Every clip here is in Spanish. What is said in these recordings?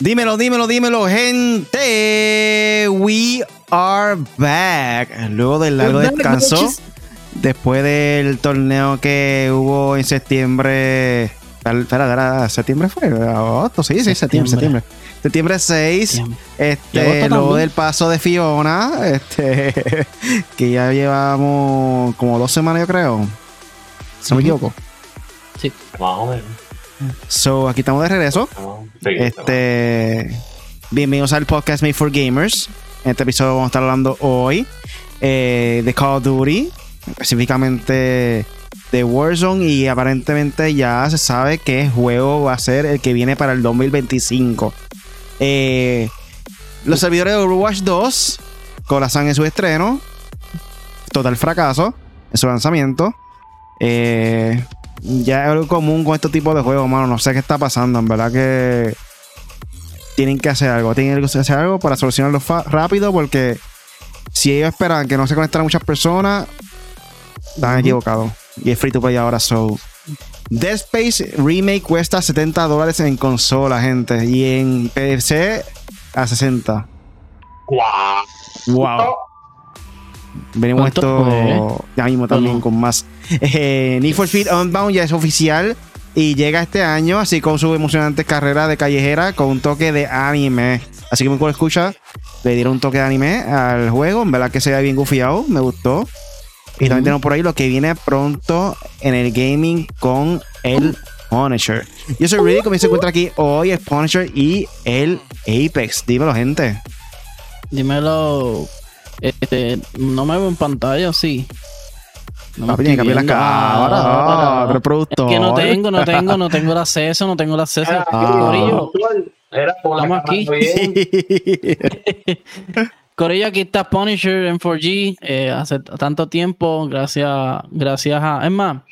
Dímelo, dímelo, dímelo, gente. We are back. Luego del largo descanso, después del torneo que hubo en septiembre. Espera, espera, ¿septiembre fue? ¿Agosto? Sí, sí, septiembre, septiembre. Septiembre 6. Este, luego del paso de Fiona. Este, que ya llevamos como dos semanas, yo creo. Si no me equivoco. Sí. Más o menos. So, aquí estamos de regreso. este, bienvenidos al podcast Made for Gamers. En este episodio vamos a estar hablando hoy eh, de Call of Duty, específicamente de Warzone y aparentemente ya se sabe qué juego va a ser el que viene para el 2025. Eh, los servidores de Overwatch 2, Corazón en su estreno, total fracaso en su lanzamiento. Eh, ya es algo común con este tipo de juegos, mano. No sé qué está pasando. En verdad que tienen que hacer algo. Tienen que hacer algo para solucionarlo rápido porque si ellos esperan que no se conectaran muchas personas, están equivocados. Y es free to play ahora, so. Dead Space Remake cuesta 70 dólares en consola, gente. Y en PC a 60. ¡Wow! ¡Wow! Venimos esto ya mismo también con más eh, Need for Speed Unbound ya es oficial y llega este año, así con su emocionante carrera de callejera con un toque de anime. Así que me escucha, le dieron un toque de anime al juego. En verdad que se ve bien gufiado, me gustó. Y también tenemos por ahí lo que viene pronto en el gaming con el Punisher. Yo soy Rudy, como se encuentra aquí hoy el Punisher y el Apex. Dímelo, gente. Dímelo. Este, no me veo en pantalla, sí. No Papi, tiene que cambiar la cámara. Ah, reproductor. Es que no tengo, no tengo, no tengo el acceso, no tengo el acceso. Ah, Corillo. Estamos aquí. Corillo, aquí está Punisher en 4G. Eh, hace tanto tiempo, gracias, gracias a. Es más,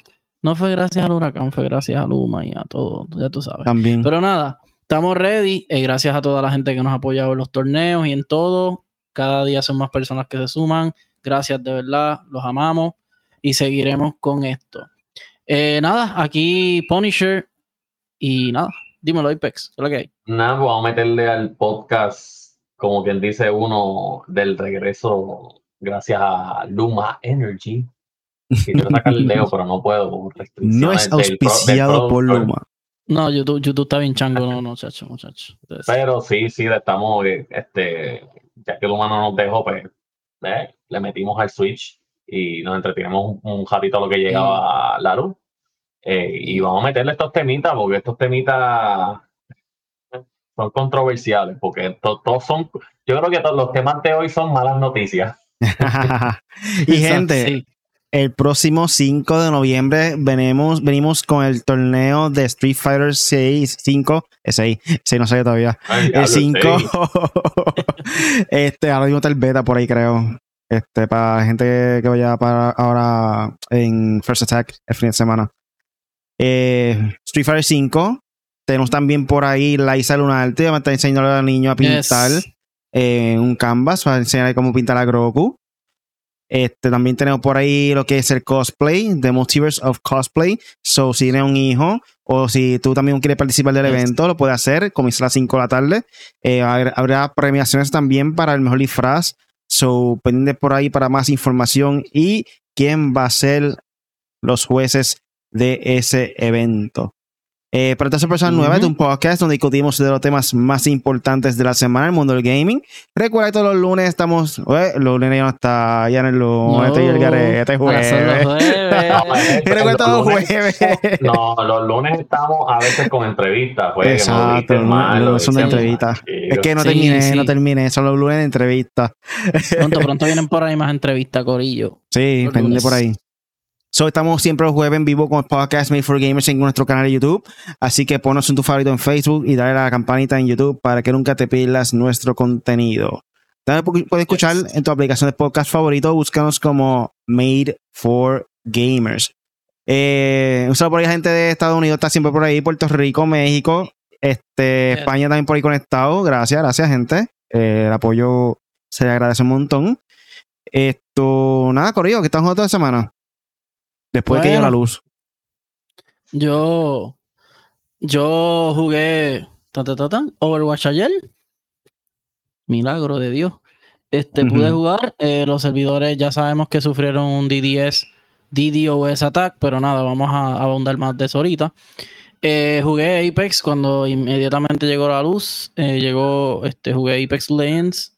no fue gracias al huracán, fue gracias a Luma y a todo, ya tú sabes. También. Pero nada, estamos ready. Eh, gracias a toda la gente que nos ha apoyado en los torneos y en todo. Cada día son más personas que se suman. Gracias de verdad, los amamos y seguiremos con esto. Eh, nada, aquí Punisher y nada, dímelo, Apex, ¿qué es lo que hay? Nada, pues vamos a meterle al podcast, como quien dice uno, del regreso gracias a Luma Energy. quiero sacar el dedo, pero no puedo No es auspiciado por Luma. No, YouTube, YouTube está bien chango, no, no, muchacho, muchacho. Pero sí, sí, estamos, este, ya que Luma no nos dejó, pues eh, le metimos al Switch y nos entretenemos un, ratito a lo que llegaba la luz. Eh, y vamos a meterle estos temitas, porque estos temitas son controversiales, porque todos son, yo creo que todos los temas de hoy son malas noticias. y gente, el próximo 5 de noviembre venimos, venimos con el torneo de Street Fighter 6, 5, ese ahí, ese no sé todavía. el 5, este, ahora mismo está el beta por ahí creo. Este, para gente que vaya para ahora en First Attack el fin de semana. Eh, Street Fighter 5. Tenemos también por ahí Liza Lunarte. Me está enseñando al niño a pintar en un canvas para enseñarle cómo pintar a Grogu. Este, también tenemos por ahí lo que es el cosplay, The Multiverse of Cosplay. So, si tienes un hijo o si tú también quieres participar del evento, lo puedes hacer. Comienza a las 5 de la tarde. Eh, habrá premiaciones también para el mejor disfraz So, pendiente por ahí para más información y quién va a ser los jueces de ese evento. Eh, para todas personas nuevas, de un podcast donde discutimos de los temas más importantes de la semana en el mundo del gaming. Recuerda que todos los lunes estamos. los lunes ya no está, ya en el lunes, no, el garete, jueves. Recuerda los jueves. No, los lunes estamos a veces con entrevistas. Pues, Exacto, no, son de entrevistas. Es que no terminé, no terminé, son los lunes de entrevistas. Pronto, pronto vienen por ahí más entrevistas, Corillo. Sí, pendiente por ahí. So, estamos siempre los jueves en vivo con el podcast Made for Gamers en nuestro canal de YouTube. Así que ponos en tu favorito en Facebook y dale a la campanita en YouTube para que nunca te pierdas nuestro contenido. También puedes escuchar en tu aplicación de podcast favorito. Búscanos como Made for Gamers. Eh, un saludo por ahí, gente de Estados Unidos está siempre por ahí. Puerto Rico, México, este, España también por ahí conectado. Gracias, gracias, gente. Eh, el apoyo se le agradece un montón. Esto, nada, Corrido, que están jugando toda semana. Después de que la luz. Yo. Yo jugué Overwatch ayer. Milagro de Dios. Este, pude jugar. Eh, los servidores ya sabemos que sufrieron un DDS, DDoS attack, pero nada, vamos a abundar más de eso ahorita. Eh, jugué Apex cuando inmediatamente llegó la luz. Eh, llegó, este, jugué Apex Legends.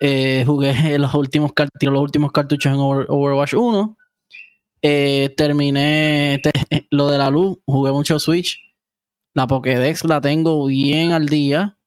jugué los últimos, los últimos cartuchos en Overwatch 1. Terminé lo de la luz. Jugué mucho Switch. La Pokédex la tengo bien al día.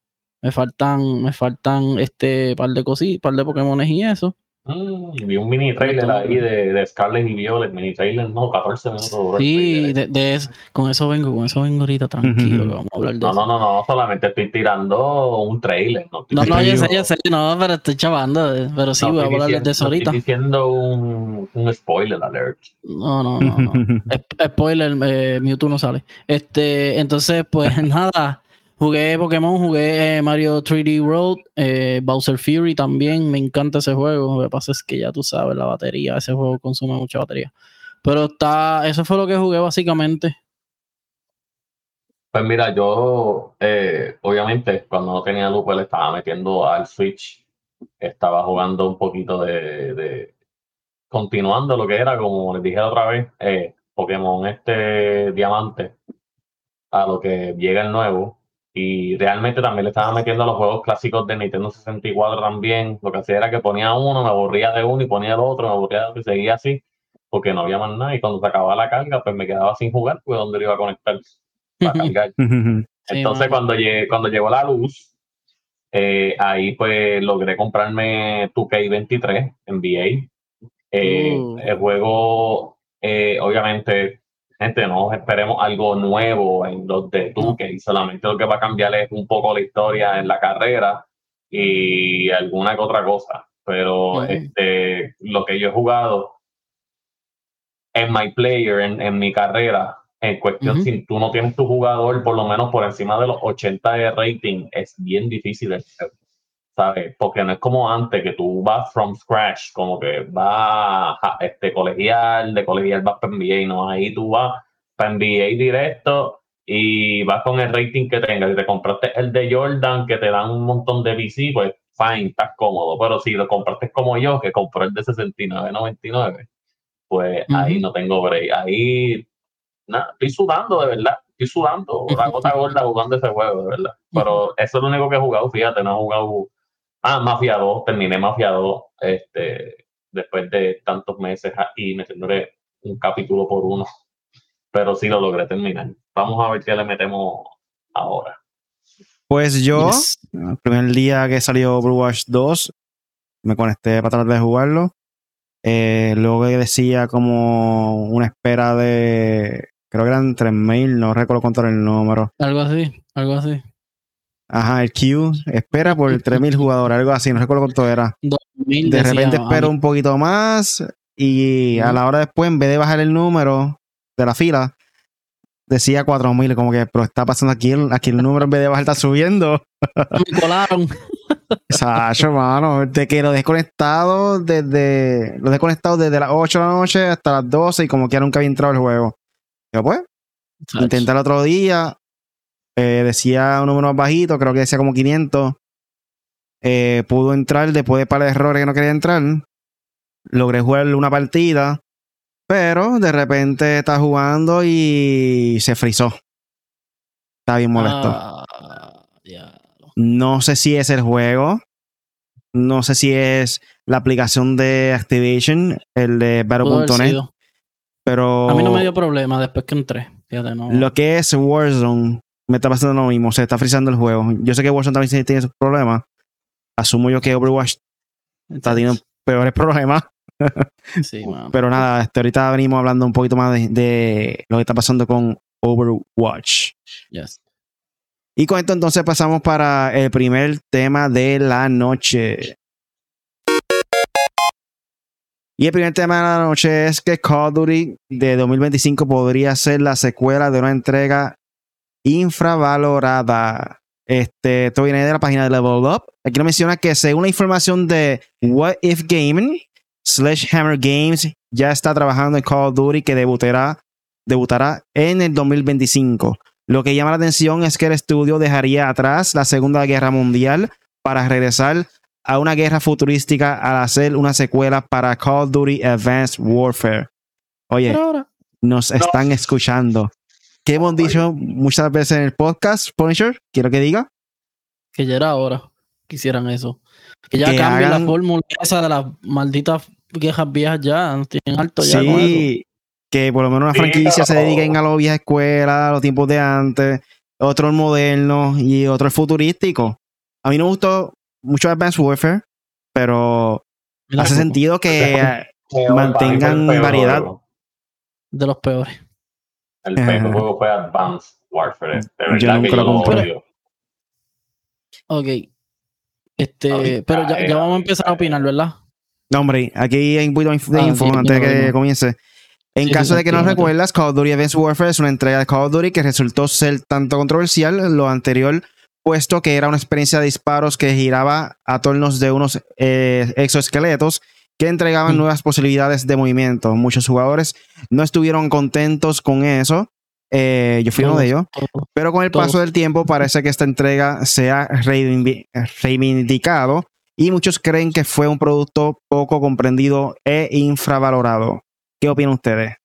Me faltan, me faltan este par de cositas, par de Pokémones y eso. Mm, vi un mini trailer ahí de, de, Scarlet y Violet, mini trailer, no, 14 minutos. Sí, de, de con eso vengo, con eso vengo ahorita tranquilo, vamos a hablar de no, No, no, no, solamente estoy tirando un trailer. No, no, no ya sé, ya sé, no, pero estoy chavando, eh, pero sí, voy a hablar de eso ahorita. Estoy diciendo un, un spoiler alert. No, no, no, no. spoiler, eh, Mewtwo no sale. Este, entonces, pues nada. Jugué Pokémon, jugué eh, Mario 3D World, eh, Bowser Fury también, me encanta ese juego. Lo que pasa es que ya tú sabes, la batería, ese juego consume mucha batería. Pero está, eso fue lo que jugué básicamente. Pues mira, yo eh, obviamente cuando no tenía luz, pues le estaba metiendo al Switch. Estaba jugando un poquito de, continuando lo que era, como les dije otra vez, Pokémon este diamante a lo que llega el nuevo y realmente también le estaba metiendo a los juegos clásicos de Nintendo 64 también. Lo que hacía era que ponía uno, me aburría de uno y ponía el otro, me aburría de otro y seguía así, porque no había más nada. Y cuando se acababa la carga, pues me quedaba sin jugar, pues donde lo iba a conectar para cargar. Entonces, cuando, llegué, cuando llegó la luz, eh, ahí pues logré comprarme 2K23 NBA. Eh, uh. El juego, eh, obviamente, gente, no esperemos algo nuevo en los de Duque, solamente lo que va a cambiar es un poco la historia en la carrera y alguna que otra cosa. Pero este, lo que yo he jugado en my player, en, mi carrera, en cuestión, si tú no tienes tu jugador por lo menos por encima de los 80 de rating, es bien difícil de ¿sabes? Porque no es como antes, que tú vas from scratch, como que vas a este, colegial, de colegial vas para NBA, no, ahí tú vas para NBA directo y vas con el rating que tengas. Si te compraste el de Jordan, que te dan un montón de VC, pues fine, estás cómodo. Pero si lo compraste como yo, que compré el de 69.99, pues ahí no tengo break. Ahí, nada, estoy sudando de verdad estoy sudando la gota gorda jugando ese juego, de verdad. Pero eso es lo único que he jugado, fíjate, no he jugado Ah, Mafia 2, terminé Mafia 2 este, después de tantos meses y metiéndole un capítulo por uno. Pero sí lo logré terminar. Vamos a ver qué le metemos ahora. Pues yo, el primer día que salió Overwatch 2, me conecté para tratar de jugarlo. Eh, luego decía como una espera de, creo que eran 3.000, no recuerdo contar el número. Algo así, algo así. Ajá, el Q espera por 3.000 jugadores, algo así, no recuerdo cuánto era. de repente espero un poquito más y a la hora después, en vez de bajar el número de la fila, decía 4.000, como que, pero está pasando aquí, aquí el número en vez de bajar está subiendo. Me colaron. Exacto, hermano. De que lo desconectado desde, lo desconectado desde las 8 de la noche hasta las 12 y como que nunca había entrado el juego. Yo pues, intenté el otro día, eh, decía un número más bajito, creo que decía como 500. Eh, pudo entrar después de par de errores que no quería entrar. Logré jugar una partida, pero de repente está jugando y se frizó. Está bien molesto. Ah, no sé si es el juego. No sé si es la aplicación de Activation, el de Battle.net. Pero. A mí no me dio problema después que entré. Lo que es Warzone me está pasando lo mismo, se está frizando el juego. Yo sé que Warzone también tiene sus problemas. Asumo yo que Overwatch está teniendo peores problemas. sí, Pero nada, este, ahorita venimos hablando un poquito más de, lo que está pasando con Overwatch. Yes. Y con esto entonces pasamos para el primer tema de la noche. Y el primer tema de la noche es que Call of Duty de 2025 podría ser la secuela de una entrega infravalorada. Este, esto viene de la página de Level Up. Aquí nos menciona que según la información de What If Gaming, Sledgehammer Games ya está trabajando en Call of Duty que debutará, debutará en el 2025. Lo que llama la atención es que el estudio dejaría atrás la Segunda Guerra Mundial para regresar a una guerra futurística al hacer una secuela para Call of Duty Advanced Warfare. Oye, nos están escuchando. ¿Qué hemos dicho muchas veces en el podcast, Punisher? Quiero que diga. Que ya era hora que hicieran eso. Que ya cambien la fórmula esa de las malditas guerras viejas ya. Nos tienen alto ya. Sí, que por lo menos una franquicia se dediquen a los viejas escuelas, a los tiempos de antes, otros modernos y otros futurísticos. A mí no me gustó mucho Advanced Warfare, pero hace sentido que mantengan variedad. De los peores. El peor juego fue Advanced Warfare. De Yo nunca lo compré. Ok. Este, pero ya, ya, vamos a empezar a opinar, ¿verdad? No, hombre, aquí hay un poquito de ah, info antes de que comience. En caso de que no recuerdas, Call of Duty Advanced Warfare es una entrega de Call of Duty que resultó ser tanto controversial lo anterior, puesto que era una experiencia de disparos que giraba a tornos de unos eh, exoesqueletos que entregaban mm. nuevas posibilidades de movimiento. Muchos jugadores no estuvieron contentos con eso. Eh, yo fui uno de ellos. Pero con el paso del tiempo parece que esta entrega se ha reivindicado y muchos creen que fue un producto poco comprendido e infravalorado. ¿Qué opinan ustedes?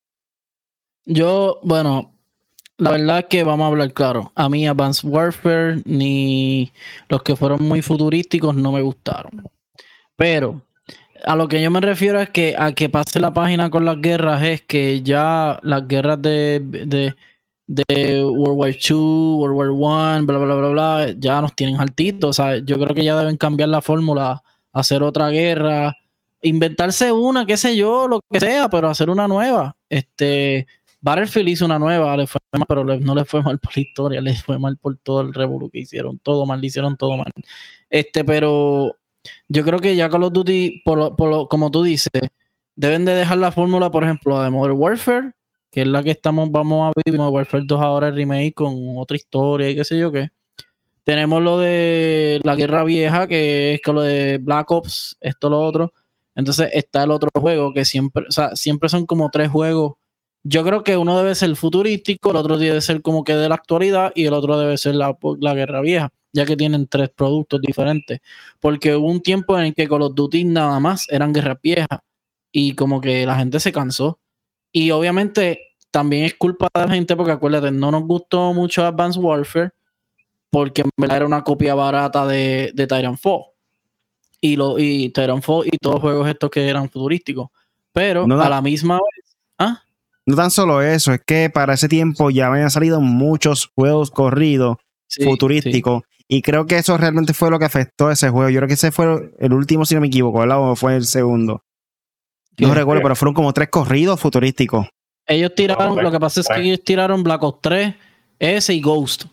Yo, bueno, la verdad es que vamos a hablar claro. A mí Advanced Warfare ni los que fueron muy futurísticos no me gustaron. Pero a lo que yo me refiero es que a que pase la página con las guerras es que ya las guerras de, de, de World War II, World War I, bla, bla, bla, bla, ya nos tienen altitos. O sea, yo creo que ya deben cambiar la fórmula, hacer otra guerra inventarse una, qué sé yo, lo que sea, pero hacer una nueva. Este, Battlefield hizo una nueva, le fue mal, pero no le fue mal por la historia, le fue mal por todo el revolú que hicieron, todo mal, le hicieron todo mal. Este, pero yo creo que ya Call of Duty, por, por como tú dices, deben de dejar la fórmula, por ejemplo, de Modern Warfare, que es la que estamos, vamos a vivir, Modern Warfare 2 ahora el remake con otra historia y qué sé yo qué. Tenemos lo de la guerra vieja, que es que lo de Black Ops, esto, lo otro entonces está el otro juego que siempre, o sea, siempre son como tres juegos. Yo creo que uno debe ser futurístico, el otro debe ser como que de la actualidad y el otro debe ser la, guerra vieja, ya que tienen tres productos diferentes. Porque hubo un tiempo en el que con los Duty nada más eran guerras viejas y como que la gente se cansó. Y obviamente también es culpa de la gente porque acuérdate, no nos gustó mucho Advanced Warfare porque en verdad era una copia barata de, de Titanfall y, lo, y Titanfall y todos los juegos estos que eran futurísticos. Pero a la misma vez. ¿ah? No tan solo eso, es que para ese tiempo ya habían salido muchos juegos corridos futurísticos. Y creo que eso realmente fue lo que afectó a ese juego. Yo creo que ese fue el último, si no me equivoco, ¿verdad? O fue el segundo. No recuerdo, pero fueron como tres corridos futurísticos. Ellos tiraron, lo que pasa es que ellos tiraron Black Ops 3, ese y Ghost.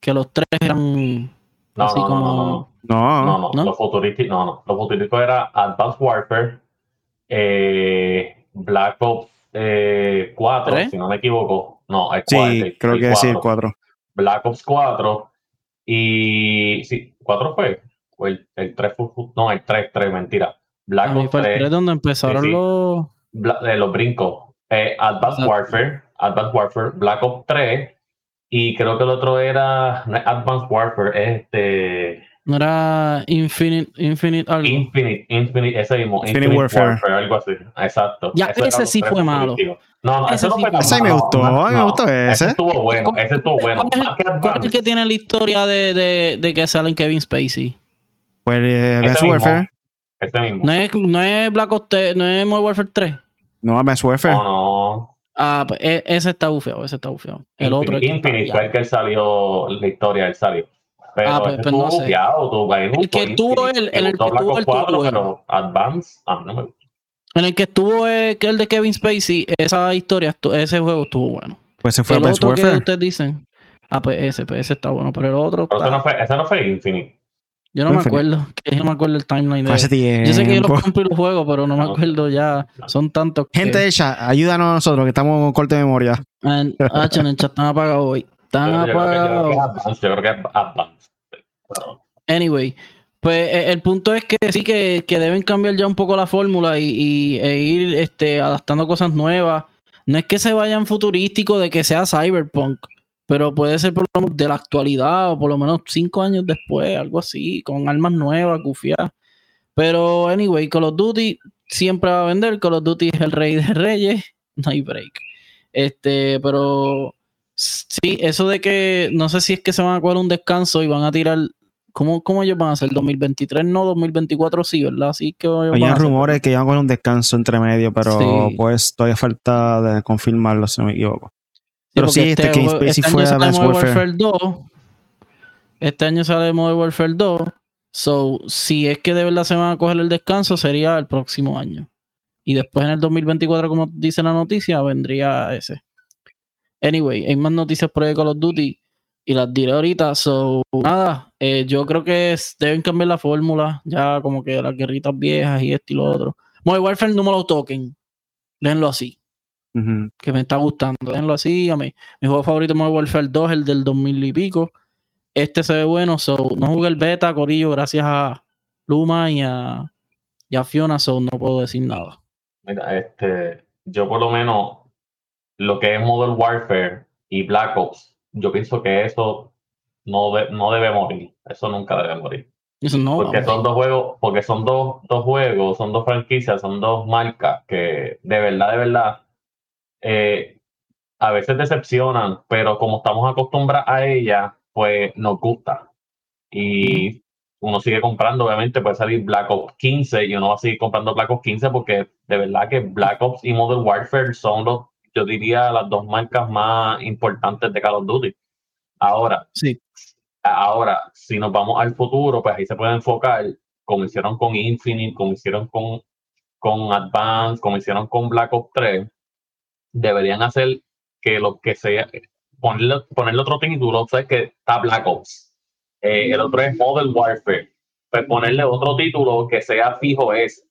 Que los tres eran así como. No, no, no, no. Los futurísticos, no, no. Los futurísticos era Advanced Warfare, eh, Black Ops eh, 4, si no me equivoco. No, el 4. Sí, creo que sí, el 4. Black Ops 4 y. Sí, 4 fue. O el, el 3 fue. No, el 3, 3, mentira. Black Ops 3. El 3 donde empezaron los. Eh, los brincos. Eh, Advanced Warfare, Advanced Warfare, Black Ops 3 y creo que el otro era Advanced Warfare, este no era Infinite, Infinite algo. Infinite, Infinite, ese mismo. Infinite, Warfare. algo así. Exacto. Ya, ese, sí fue malo. No, no, ese, no fue Ese me gustó, no, me gustó ese. Ese estuvo bueno, ese estuvo bueno. ¿Cuál es, el que tiene la historia de, de, de que salen Kevin Spacey? Pues eh, Advanced Warfare. Este mismo. No es, no es Black Ops, no es Modern Warfare 3. No, Advanced Warfare. No, no. Ah, pues e, ese está bufeado, ese está bufeado. El Infinite, otro Infinite fue el que salió, la historia él salió. Pero ah, pues, pues no sé. el que tuvo el, el, que tuvo el tuvo pero Advance, ah, no me En el que estuvo eh, el de Kevin Spacey, esa historia, ese juego estuvo bueno. Pues ese fue el otro que ustedes dicen. Ah, pues ese, pues ese está bueno, pero el otro. Pero ese, no fue, ese no fue Infinite. Yo no me acuerdo, que yo no me acuerdo el timeline de Hace Yo sé que yo los compré los juegos, pero no me acuerdo ya. Son tantos. Gente de chat, ayúdanos a nosotros que estamos con corte de memoria. Ah, en el chat están apagados hoy. Yo creo que es Advance. Anyway, pues e, el punto es que sí que, que deben cambiar ya un poco la fórmula y, y e ir este, adaptando cosas nuevas. No es que se vayan futurísticos de que sea cyberpunk, pero puede ser por lo menos de la actualidad o por lo menos cinco años después, algo así, con armas nuevas, gufiadas. Pero, anyway, Call of Duty siempre va a vender. Call of Duty es el rey de reyes, no hay break. Este, pero sí, eso de que no sé si es que se van a coger un descanso y van a tirar ¿Cómo, ¿Cómo ellos van a hacer? ¿2023 no? ¿2024 sí, verdad? Así que Hay rumores que iban con un descanso entre medio, pero pues todavía falta de confirmarlo, si no me equivoco. pero sí, este, este Game Spacey este fue a Warfare. Warfare 2. Este año sale Modern Warfare 2. So, si es que de verdad se van a coger el descanso, sería el próximo año. Y después en el 2024, como dice la noticia, vendría ese. Anyway, hay más noticias por ahí de Call of Duty y las diré ahorita. So, nada, eh, yo creo que deben cambiar la fórmula, ya como que las guerritas viejas y esto y lo otro. Modern Warfare no me lo toquen, déjenlo así. Que me está gustando, déjenlo así. A mí, mi juego favorito es Modern Warfare 2, el del 2000 y pico. Este se ve bueno, so, no jugué el beta, Corillo, gracias a Luma y a, y a Fiona, so no puedo decir nada. Mira, este, yo por lo menos lo que es Modern Warfare y Black Ops yo pienso que eso no, no debe morir. Eso nunca debe morir. porque son dos juegos, porque son dos, dos juegos, son dos franquicias, son dos marcas que de verdad, de verdad, eh, a veces decepcionan, pero como estamos acostumbrados a ella, pues nos gusta. Y uno sigue comprando, obviamente puede salir Black Ops 15 y uno va a seguir comprando Black Ops 15 porque de verdad que Black Ops y Modern Warfare son los yo diría, las dos marcas más importantes de Call of Duty. Ahora, sí. ahora, si nos vamos al futuro, pues ahí se puede enfocar, como hicieron con Infinite, como hicieron con, con Advance, como hicieron con Black Ops 3, deberían hacer que lo que sea, ponerle, ponerle otro título, o sea, que está Black Ops. Eh, el otro es Modern Warfare. Pues ponerle otro título que sea fijo es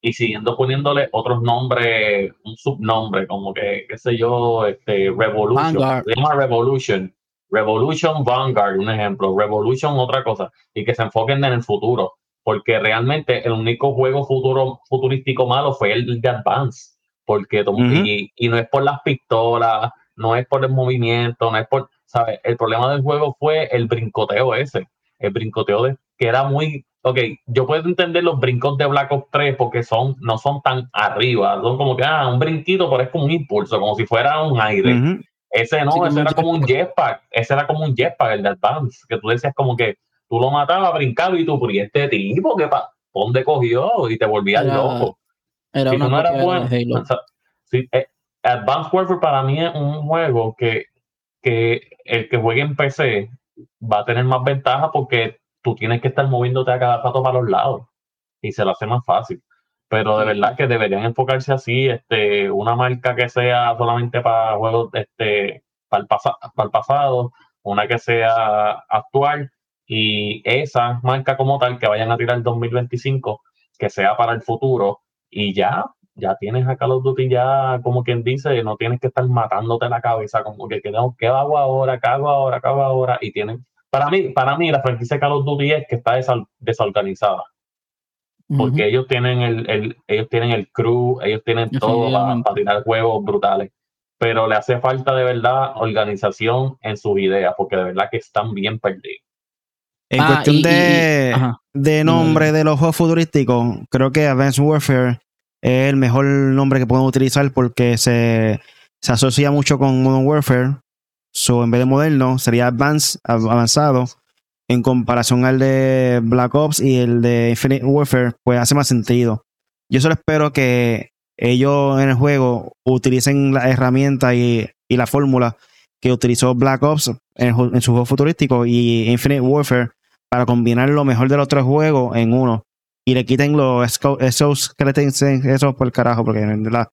y siguiendo poniéndole otros nombres, un subnombre, como que, qué sé yo, este, Revolution, se llama Revolution, Revolution Vanguard, un ejemplo, Revolution otra cosa, y que se enfoquen en el futuro, porque realmente el único juego futuro, futurístico malo fue el de Advance, porque y, y, no es por las pistolas, no es por el movimiento, no es por, ¿sabes? El problema del juego fue el brincoteo ese, el brincoteo de, que era muy ok, yo puedo entender los brincos de Black Ops 3 porque son, no son tan arriba, son como que, ah, un brinquito, pero es como un impulso, como si fuera un aire. Ese no, ese era como un jetpack, ese era como un jetpack, el de Advance, que tú decías como que tú lo matabas, brincaba y tú, pero este tipo, ¿qué pa ¿Dónde cogió? Y te volvías loco. Era si una no eras bueno, eh, Advanced Warfare para mí es un juego que, que el que juegue en PC va a tener más ventaja porque tú tienes que estar moviéndote a cada rato para los lados y se lo hace más fácil. Pero de verdad que deberían enfocarse así, este, una marca que sea solamente para juegos, este, para el, para el pasado, una que sea actual y esa marca como tal que vayan a tirar el 2025 que sea para el futuro y ya ya tienes a Call of Duty ya como quien dice no tienes que estar matándote la cabeza como que qué hago ahora qué hago ahora qué hago ahora y tienen para mí, para mí la franquicia de Call of Duty es que está desorganizada. Porque ellos tienen el, ellos tienen el crew, ellos tienen todo para, tirar juegos brutales. Pero le hace falta de verdad organización en sus ideas, porque de verdad que están bien perdidos. En ah, cuestión de, de nombre de los juegos futurísticos, creo que Advanced Warfare es el mejor nombre que pueden utilizar porque se, se asocia mucho con Modern Warfare So, en vez de moderno, sería advanced, avanzado. En comparación al de Black Ops y el de Infinite Warfare, pues hace más sentido. Yo solo espero que ellos en el juego utilicen la herramienta y, la fórmula que utilizó Black Ops en, su juego futurístico y Infinite Warfare para combinar lo mejor de los tres juegos en uno y le quiten los esos eso por el carajo, porque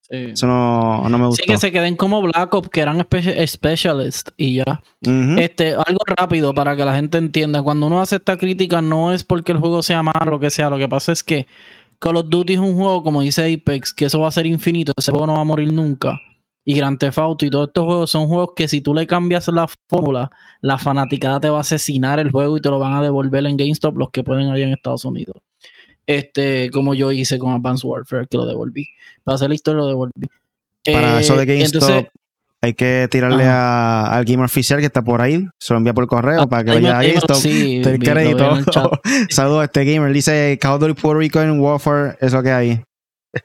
eso no, no, me gusta. Sí, que se queden como Black Ops, que eran specialist y ya. este, algo rápido para que la gente entienda. Cuando uno hace esta crítica, no es porque el juego sea malo o lo que sea. Lo que pasa es que Call of Duty es un juego, como dice Apex, que eso va a ser infinito. Ese juego no va a morir nunca. Y Grand Theft Auto y todos estos juegos son juegos que si tú le cambias la fórmula, la fanaticada te va a asesinar el juego y te lo van a devolver en GameStop los que pueden allá en Estados Unidos este, como yo hice con Advanced Warfare, que lo devolví. Para hacer la historia lo devolví. Para eso de eh, GameStop, hay que tirarle a, al gamer oficial que está por ahí. Se lo envía por correo Ah, para que vaya me- esto. sí, lo crédito. Saludos a este gamer. Dice Call of Duty Puerto Rico en Warfare. Es lo que hay.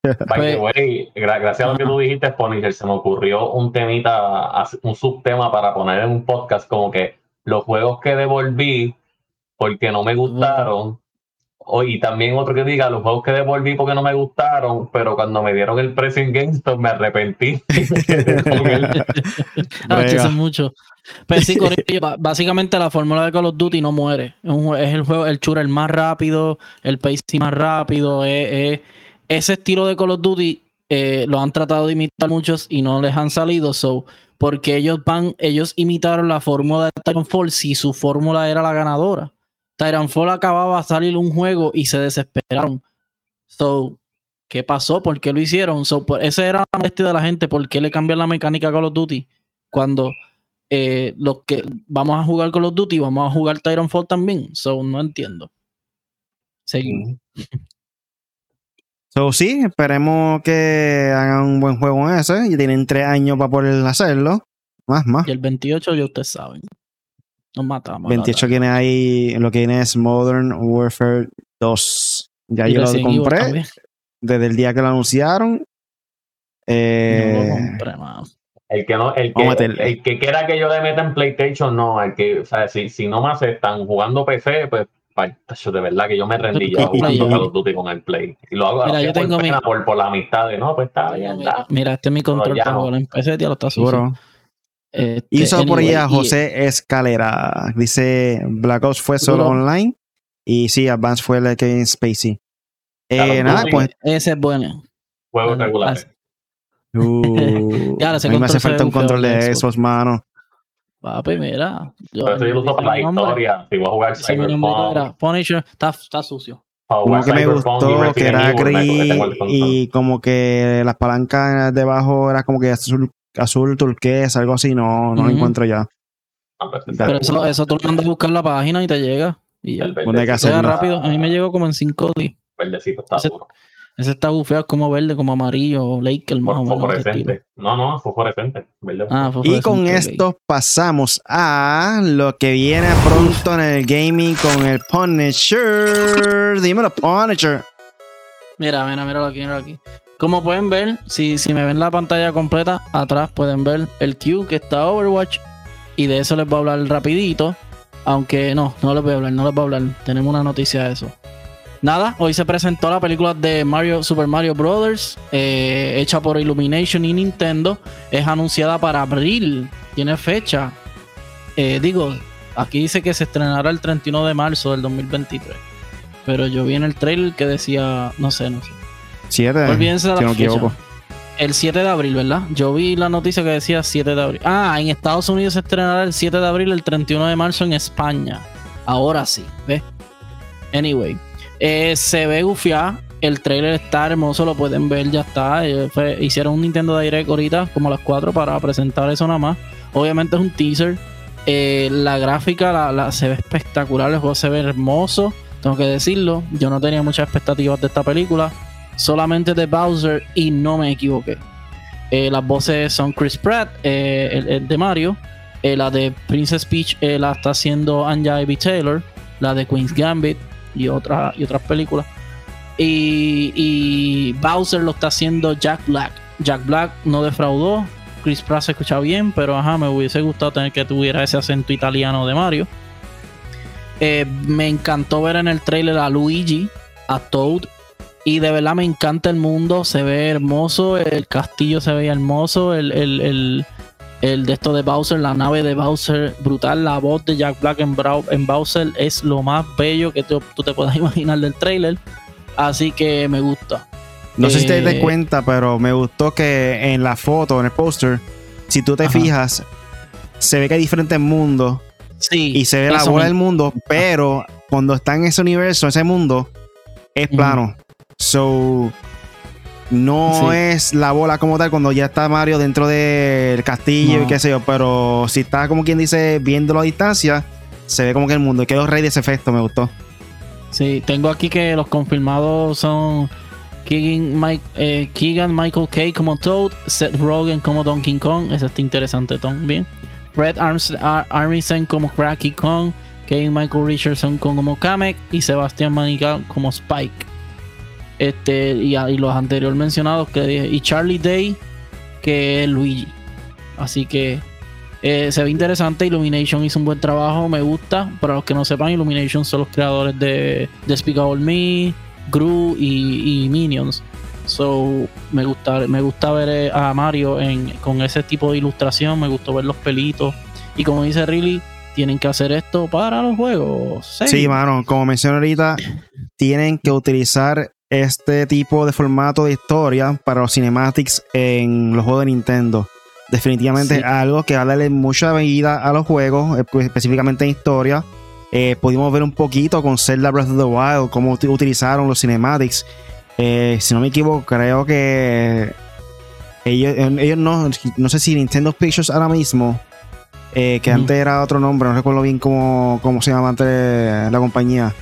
By the Pues- way, gra- gracias a lo que tú dijiste, Punisher, se me ocurrió un temita, un subtema para poner en un podcast como que los juegos que devolví porque no me gustaron, o, y también otro que diga los juegos que devolví porque no me gustaron, pero cuando me dieron el precio en GameStop me arrepentí. Ah, que son muchos. Pero sí, Corillo, ba- básicamente la fórmula de Call of Duty no muere. Es, un jue- es el juego, el shooter más rápido, el pacing más rápido. es- es- ese estilo de Call of Duty eh, lo han tratado de imitar muchos y no les han salido. So, porque ellos van, ellos imitaron la fórmula de Titanfall si su fórmula era la ganadora. Titanfall acababa de salir un juego y se desesperaron. So, ¿qué pasó? ¿Por qué lo hicieron? So, por, esa era la molestia de la gente. ¿Por qué le cambian la mecánica a Call of Duty? Cuando eh, los que vamos a jugar Call of Duty, vamos a jugar Titanfall también. So, no entiendo. Seguimos. So, sí, esperemos que hagan un buen juego en ese. Y tienen tres años para poder hacerlo. Más, más. Y el 28 ya ustedes saben. Nos matamos. 28 tiene ahí, lo que viene es Modern Warfare 2. Ya Y yo lo compré desde el día que lo anunciaron. No Eh, lo compré, mano. El que no, el que, el que quiera que yo le meta en PlayStation, no, el que, o sea, si, si no me aceptan jugando PC, pues de verdad que yo me rendí ya jugando. Call of Duty con el Play. Y lo hago Mira, yo por, tengo mi- pena, por, por la amistad de no, pues está bien, Mira, está. mira, este es mi control ya para no. jugar en PC, ya lo está seguro. Este, Hizo por anyway, allá y- José Escalera. Dice Black Ops fue solo online. Y sí, Advance fue el Kevin Spacey. Eh, nada, pues. Ese es bueno. Juegos Bueno, regulares. uh, a mí me hace falta un control de esos, mano. Papi, mira. Yo, Pero eso yo lo uso para la historia. Si voy a jugar Cyberpunk, Punisher está, está sucio. Como que me gustó que era gris y como que las palancas debajo era como que azul, azul turquesa, algo así. No, no lo encuentro ya. Ah, pues, Pero Pero eso, eso tú lo mandas a buscar la página y te llega. Y ya. Pone que está- rápido. A mí me llegó como en 5 días. verdecito está Ese- duro. Ese está bufeado como verde, como amarillo, Laker, más o menos. Fosforescente. No, no, fosforescente. Ah, Y con ok. esto pasamos a lo que viene pronto en el gaming con el Punisher. Dímelo, Punisher. Mira, mira, míralo aquí, míralo aquí. Como pueden ver, si, si me ven la pantalla completa, atrás pueden ver el Q que está Overwatch. Y de eso les voy a hablar rapidito. Aunque no, no les voy a hablar, no les voy a hablar. Tenemos una noticia de eso. Nada, hoy se presentó la película de Mario Super Mario Brothers, eh, hecha por Illumination y Nintendo. Es anunciada para abril, tiene fecha. Eh, digo, aquí dice que se estrenará el 31 de marzo del 2023. Pero yo vi en el trailer que decía, no sé, no sé. Siete. Olvídense de la si no me fecha. equivoco. El 7 de abril, ¿verdad? Yo vi la noticia que decía 7 de abril. Ah, en Estados Unidos se estrenará el 7 de abril, el 31 de marzo en España. Ahora sí, ¿ves? Anyway, eh, se ve gufiada. El trailer está hermoso, lo pueden ver, ya está. Eh, fue- hicieron un Nintendo Direct ahorita, como a las 4, para presentar eso nada más. Obviamente es un teaser. Eh, la gráfica la, la- se ve espectacular, el juego se ve hermoso. Tengo que decirlo. Yo no tenía muchas expectativas de esta película solamente de Bowser y no me equivoqué. Eh, las voces son Chris Pratt, eh, el, de Mario. Eh, la de Princess Peach la está haciendo Anja Ivy Taylor. La de Queen's Gambit y, otra, y otras películas. Y, y Bowser lo está haciendo Jack Black. Jack Black no defraudó. Chris Pratt se escucha bien, pero ajá, me hubiese gustado tener que tuviera ese acento italiano de Mario. Me encantó ver en el trailer a Luigi, a Toad y de verdad me encanta el mundo, se ve hermoso, el castillo se ve hermoso, el, el, el, el de esto de Bowser, la nave de Bowser, brutal, la voz de Jack Black en, Brau- en Bowser es lo más bello que tú, tú te puedas imaginar del trailer. Así que me gusta. No sé si te das Eh, cuenta, pero me gustó que en la foto, en el póster, si tú te Ajá. fijas, se ve que hay diferentes mundos Sí. y se ve la bola me- del mundo, pero cuando está en ese universo, ese mundo, es plano. So, no Sí. es la bola como tal cuando ya está Mario dentro del castillo y qué sé yo, pero si está como quien dice viéndolo a distancia, se ve como que el mundo. Y quedó rey de ese efecto, me gustó. Sí, tengo aquí que los confirmados son eh, Keegan, Michael Kay como Toad, Seth Rogen como Donkey Kong, ese está interesante también. Fred Armisen como Cracky Kong, Keegan Michael Richardson como Kamek y Sebastián Manica como Spike. Este, y, los anteriores mencionados que y Charlie Day que es Luigi. Así que eh, se ve interesante. Illumination hizo un buen trabajo, me gusta. Para los que no sepan, Illumination son los creadores de Despicable Me, Gru y, Minions. So, me gusta, me gusta ver eh, a Mario en, con ese tipo de ilustración. Me gustó ver los pelitos. Y como dice Riley, tienen que hacer esto para los juegos. Sí, mano, como mencioné ahorita, tienen que utilizar este tipo de formato de historia para los cinematics en los juegos de Nintendo. Definitivamente algo que va a darle mucha vida a los juegos, eh, pues, específicamente en historia. Eh, pudimos ver un poquito con Zelda Breath of the Wild cómo utilizaron los cinematics. Eh, si no me equivoco, creo que ellos, ellos no, no sé si Nintendo Pictures ahora mismo, que antes era otro nombre, no recuerdo bien cómo, cómo se llama antes la compañía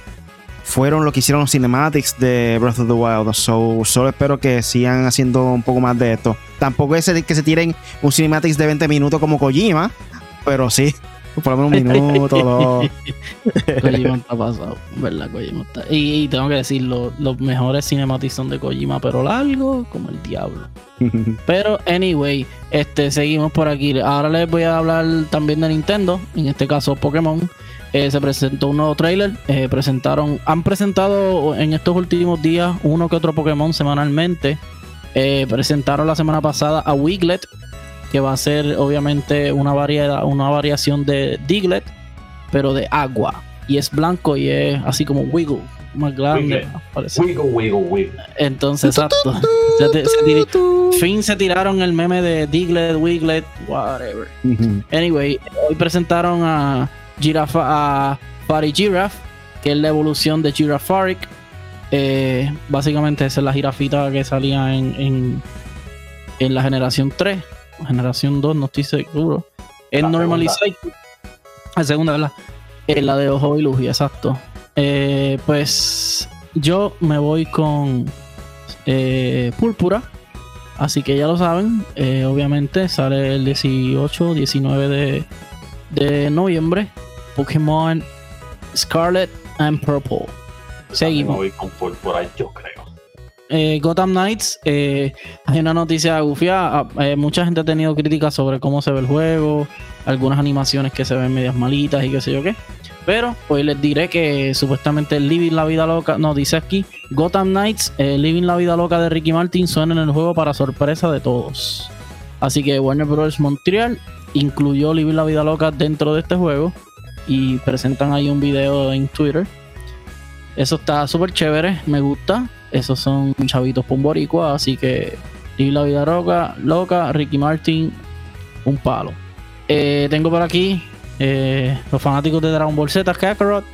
fueron lo que hicieron los cinematics de Breath of the Wild. So, solo espero que sigan haciendo un poco más de esto. Tampoco es que se tiren un cinematics de 20 minutos como Kojima, pero sí, por lo menos un minuto, dos. Kojima está pasado, ¿verdad? Kojima está. Y, tengo que decir, los mejores cinematics son de Kojima, pero largo como el diablo. pero, anyway, este, seguimos por aquí. Ahora les voy a hablar también de Nintendo, en este caso Pokémon. Eh, se presentó un nuevo trailer. Eh, presentaron, han presentado en estos últimos días uno que otro Pokémon semanalmente. Eh, presentaron la semana pasada a Wiglet, que va a ser obviamente una variedad, una variación de Diglett, pero de agua. Y es blanco y es así como Wiggle, más grande. Wiggle, wiggle, wiggle. Entonces, exacto. fin se tiraron el meme de Diglett, Wiglet, whatever. Anyway, hoy presentaron a Girafa, a Fari Giraffe, que es la evolución de Girafaric. Eh, básicamente esa es la jirafita que salía en, en, la generación 3, generación 2, no estoy seguro. Es Normalization. La segunda, ¿verdad? Es la de Ojo y Luz, exacto. Eh, pues yo me voy con eh, Púrpura. Así que ya lo saben. obviamente sale el 18, 19 de, de noviembre. Pokémon Scarlet and Purple. Seguimos. Voy con Purple, yo creo. Eh, Gotham Knights, eh, hay una noticia gufia. Ah, eh, mucha gente ha tenido críticas sobre cómo se ve el juego, algunas animaciones que se ven medias malitas y qué sé yo qué. Pero hoy les diré que supuestamente Living la Vida Loca, no, dice aquí, Gotham Knights, Living la Vida Loca de Ricky Martin suena en el juego para sorpresa de todos. Así que Warner Bros. Montreal incluyó Living la Vida Loca dentro de este juego y presentan ahí un video en Twitter. Eso está súper chévere, me gusta. Esos son chavitos por así que y la vida loca, loca, Ricky Martin, un palo. Eh, tengo por aquí eh, los fanáticos de Dragon Ball Z Kakarot.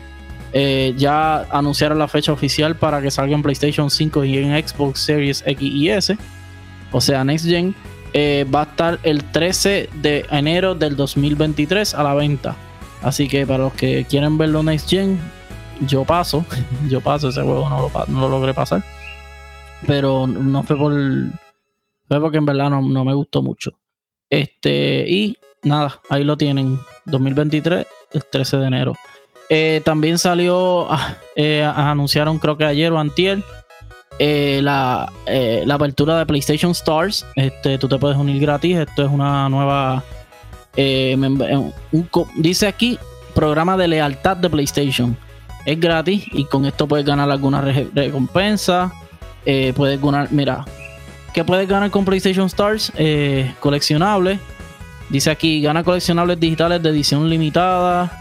Eh, ya anunciaron la fecha oficial para que salga en PlayStation 5 y en Xbox Series X y S, o sea, Next Gen. va a estar el 13 de enero del 2023 a la venta. Así que para los que quieren verlo Next Gen, yo paso. Yo paso, ese juego no lo, no lo logré pasar. Pero no fue por. Fue porque en verdad no, me gustó mucho. Este, y nada, ahí lo tienen. 2023, el 13 de enero. Eh, también salió, ah, eh, anunciaron creo que ayer o antier, eh, la, la, apertura de PlayStation Stars. Este, tú te puedes unir gratis. Esto es una nueva eh, dice aquí, programa de lealtad de PlayStation. Es gratis y con esto puedes ganar alguna recompensa. Eh, puedes ganar, mira, ¿qué puedes ganar con PlayStation Stars? Eh, coleccionables. Dice aquí, gana coleccionables digitales de edición limitada,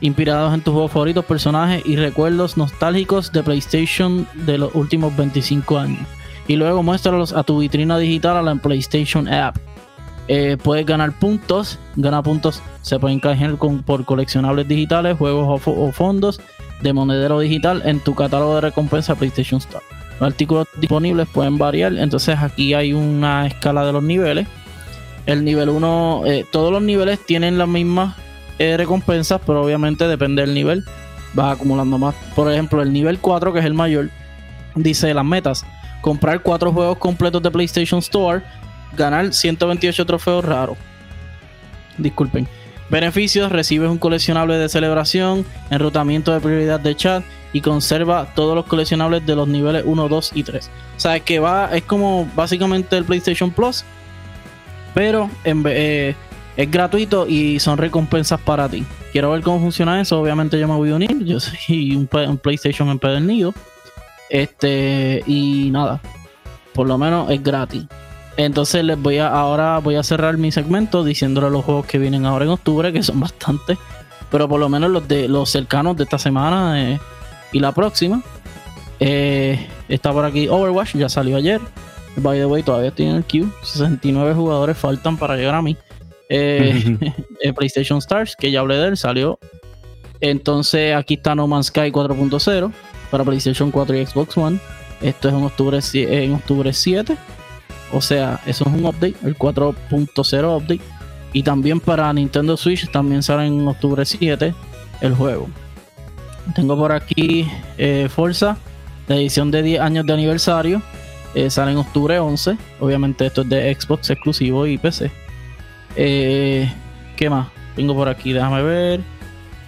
inspirados en tus juegos favoritos, personajes y recuerdos nostálgicos de PlayStation de los últimos 25 años. Y luego muéstralos a tu vitrina digital a la PlayStation App. Eh, puedes ganar puntos. Ganar puntos se pueden canjear con, por coleccionables digitales, juegos o, fondos de monedero digital en tu catálogo de recompensa PlayStation Store. Los artículos disponibles pueden variar, entonces aquí hay una escala de los niveles. El nivel 1, eh, todos los niveles tienen las mismas eh, recompensas, pero obviamente depende del nivel. Vas acumulando más. Por ejemplo, el nivel 4, que es el mayor, dice las metas comprar cuatro juegos completos de PlayStation Store, ganar 128 trofeos raros. Disculpen. Beneficios, recibes un coleccionable de celebración, enrutamiento de prioridad de chat y conserva todos los coleccionables de los niveles 1, 2 y 3. O sea, es que va, es como básicamente el PlayStation Plus, pero eh, es gratuito y son recompensas para ti. Quiero ver cómo funciona eso. Obviamente yo me voy a unir. Yo soy un, un PlayStation empedernido. Este, y nada. Por lo menos es gratis. Entonces les voy a ahora voy a cerrar mi segmento diciéndole los juegos que vienen ahora en octubre, que son bastantes. Pero por lo menos los de los cercanos de esta semana eh, y la próxima. Eh, está por aquí Overwatch, ya salió ayer. By the way, todavía estoy en el queue. 69 jugadores faltan para llegar a mí. Eh, PlayStation Stars, que ya hablé de él, salió. Entonces aquí está No Man's Sky 4.0 para PlayStation 4 y Xbox One. Esto es en octubre, en octubre 7. O sea, eso es un update, el 4.0 update. Y también para Nintendo Switch también sale en octubre 7 el juego. Tengo por aquí eh, Forza, la edición de 10 años de aniversario. Eh, sale en octubre 11. Obviamente esto es de Xbox exclusivo y PC. Eh, ¿Qué más? Tengo por aquí, déjame ver.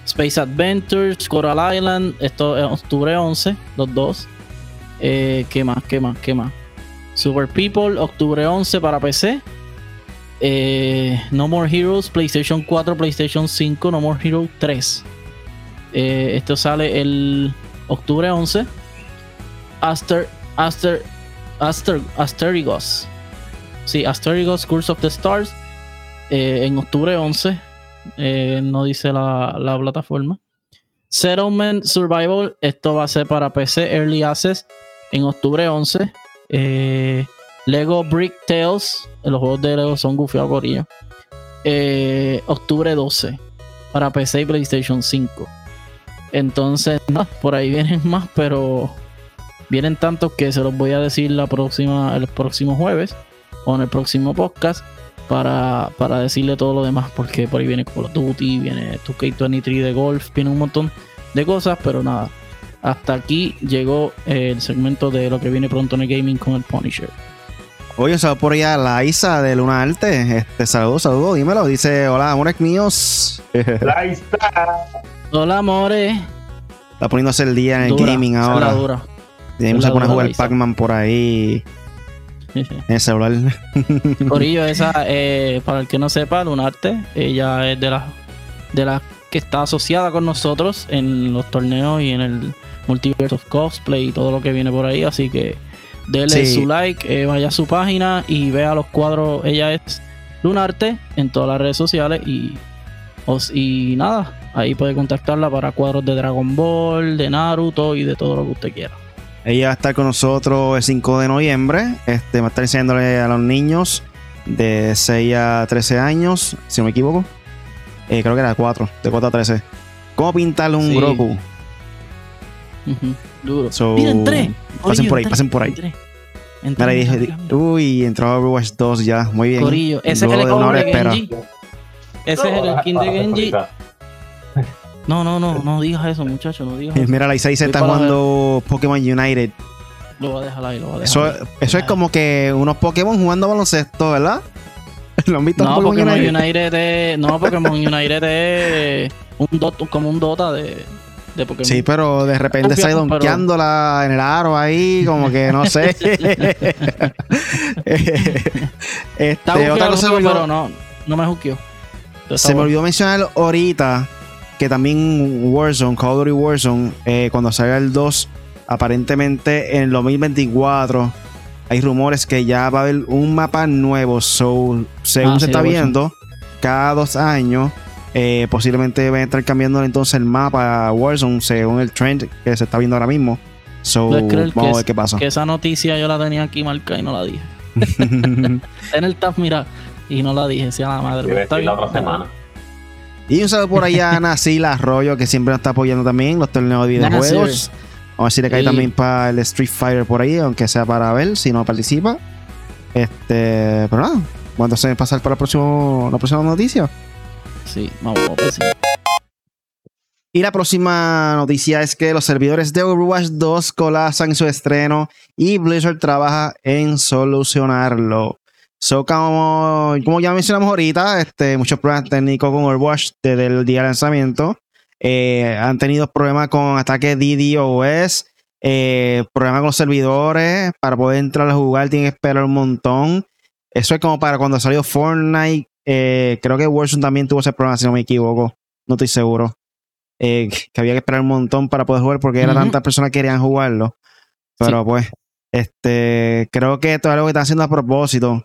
Space Adventures, Coral Island. Esto es octubre 11, los dos. Eh, ¿Qué más? ¿Qué más? ¿Qué más? Super People, octubre 11 para PC. Eh, no More Heroes, PlayStation 4, PlayStation 5, No More Heroes 3. Eh, esto sale el octubre 11. Aster, Aster, Aster, Asterigos. Sí, Asterigos Curse of the Stars. Eh, en octubre 11. no dice la, la plataforma. Settlement Survival. Esto va a ser para PC Early Access en octubre 11. Eh, Lego Brick Tales. Los juegos de Lego son gufiados corillo. Eh, octubre 12. Para PC y PlayStation 5. Entonces, por ahí vienen más, pero vienen tantos que se los voy a decir la próxima, el próximo jueves o en el próximo podcast para, para decirle todo lo demás. Porque por ahí viene Call of Duty, viene 2K23 de golf, viene un montón de cosas, pero nada hasta aquí llegó el segmento de lo que viene pronto en el gaming con el Punisher. Oye, saludos por allá la Isa de Luna Arte. Este, saludos, saludos, dímelo. Dice, hola, amores míos. Hola, amores. Está poniéndose el día en el gaming ahora. Dura. Tenemos a jugar Pac-Man por ahí. en el celular. Corillo, esa, eh, para el que no sepa, Lunarte, ella es de las de las que está asociada con nosotros en los torneos y en el Multiverse of Cosplay y todo lo que viene por ahí. Así que denle su like, eh, vaya a su página y vea los cuadros. Ella es Lunarte en todas las redes sociales y, y nada, ahí puede contactarla para cuadros de Dragon Ball, de Naruto y de todo lo que usted quiera. Ella va a estar con nosotros el 5 de noviembre. Este, va a estar enseñándole a los niños de 6 a 13 años, si no me equivoco. Eh, creo que era 4, de 4 a 13. ¿Cómo pintarle un Duro. Miren, Pasen por ahí, pasen por ahí. Entré, uy, entró Overwatch 2 ya, muy bien. Corillo, ese es el de Genji. Ese es el skin de Genji. No, no, no, no digas eso, muchacho, no digas eso. Mira, la Isai se está jugando Pokémon United. Lo voy a dejar ahí, lo voy a dejar Eso, eso es como que unos Pokémon jugando baloncesto, ¿verdad? ¿Lo han visto no, Pokémon United? United es, no, Pokémon United es un dot, como un Dota de, Sí, pero de repente ido donkeándola en el aro ahí, como que no sé. este, otra cosa pero no, no me juzguió. Se me olvidó mencionar ahorita que también Warzone, Call of Duty Warzone, eh, cuando salga el 2, aparentemente en el 2024 hay rumores que ya va a haber un mapa nuevo. So, según ah, se está viendo, cada dos años eh, posiblemente va a estar cambiando entonces el mapa a Warzone según el trend que se está viendo ahora mismo. So, vamos a ver qué pasa. Que esa noticia yo la tenía aquí marcada y no la dije. en el tab, mira, y no la dije, sea la madre. Está bien. la otra semana. Y un saludo por allá a Nacila Arroyo, que siempre nos está apoyando también los torneos de videojuegos. Vamos a ver si le cae también para el Street Fighter por ahí, aunque sea para ver si no participa. Este, pero nada, cuando se pasar para la próxima noticia. Sí, vamos, si. Y la próxima noticia es que los servidores de Overwatch 2 colapsan su estreno y Blizzard trabaja en solucionarlo. So, como, como ya mencionamos ahorita, este, muchos problemas técnicos con Overwatch desde el día de lanzamiento. Eh, han tenido problemas con ataques DDoS, eh, problemas con los servidores. Para poder entrar a jugar tienen que esperar un montón. Eso es como para cuando salió Fortnite. Eh, creo que Warzone también tuvo ese problema, si no me equivoco. No estoy seguro. Eh, que había que esperar un montón para poder jugar porque era tantas personas que querían jugarlo. Pero pues, este, creo que esto es algo que están haciendo a propósito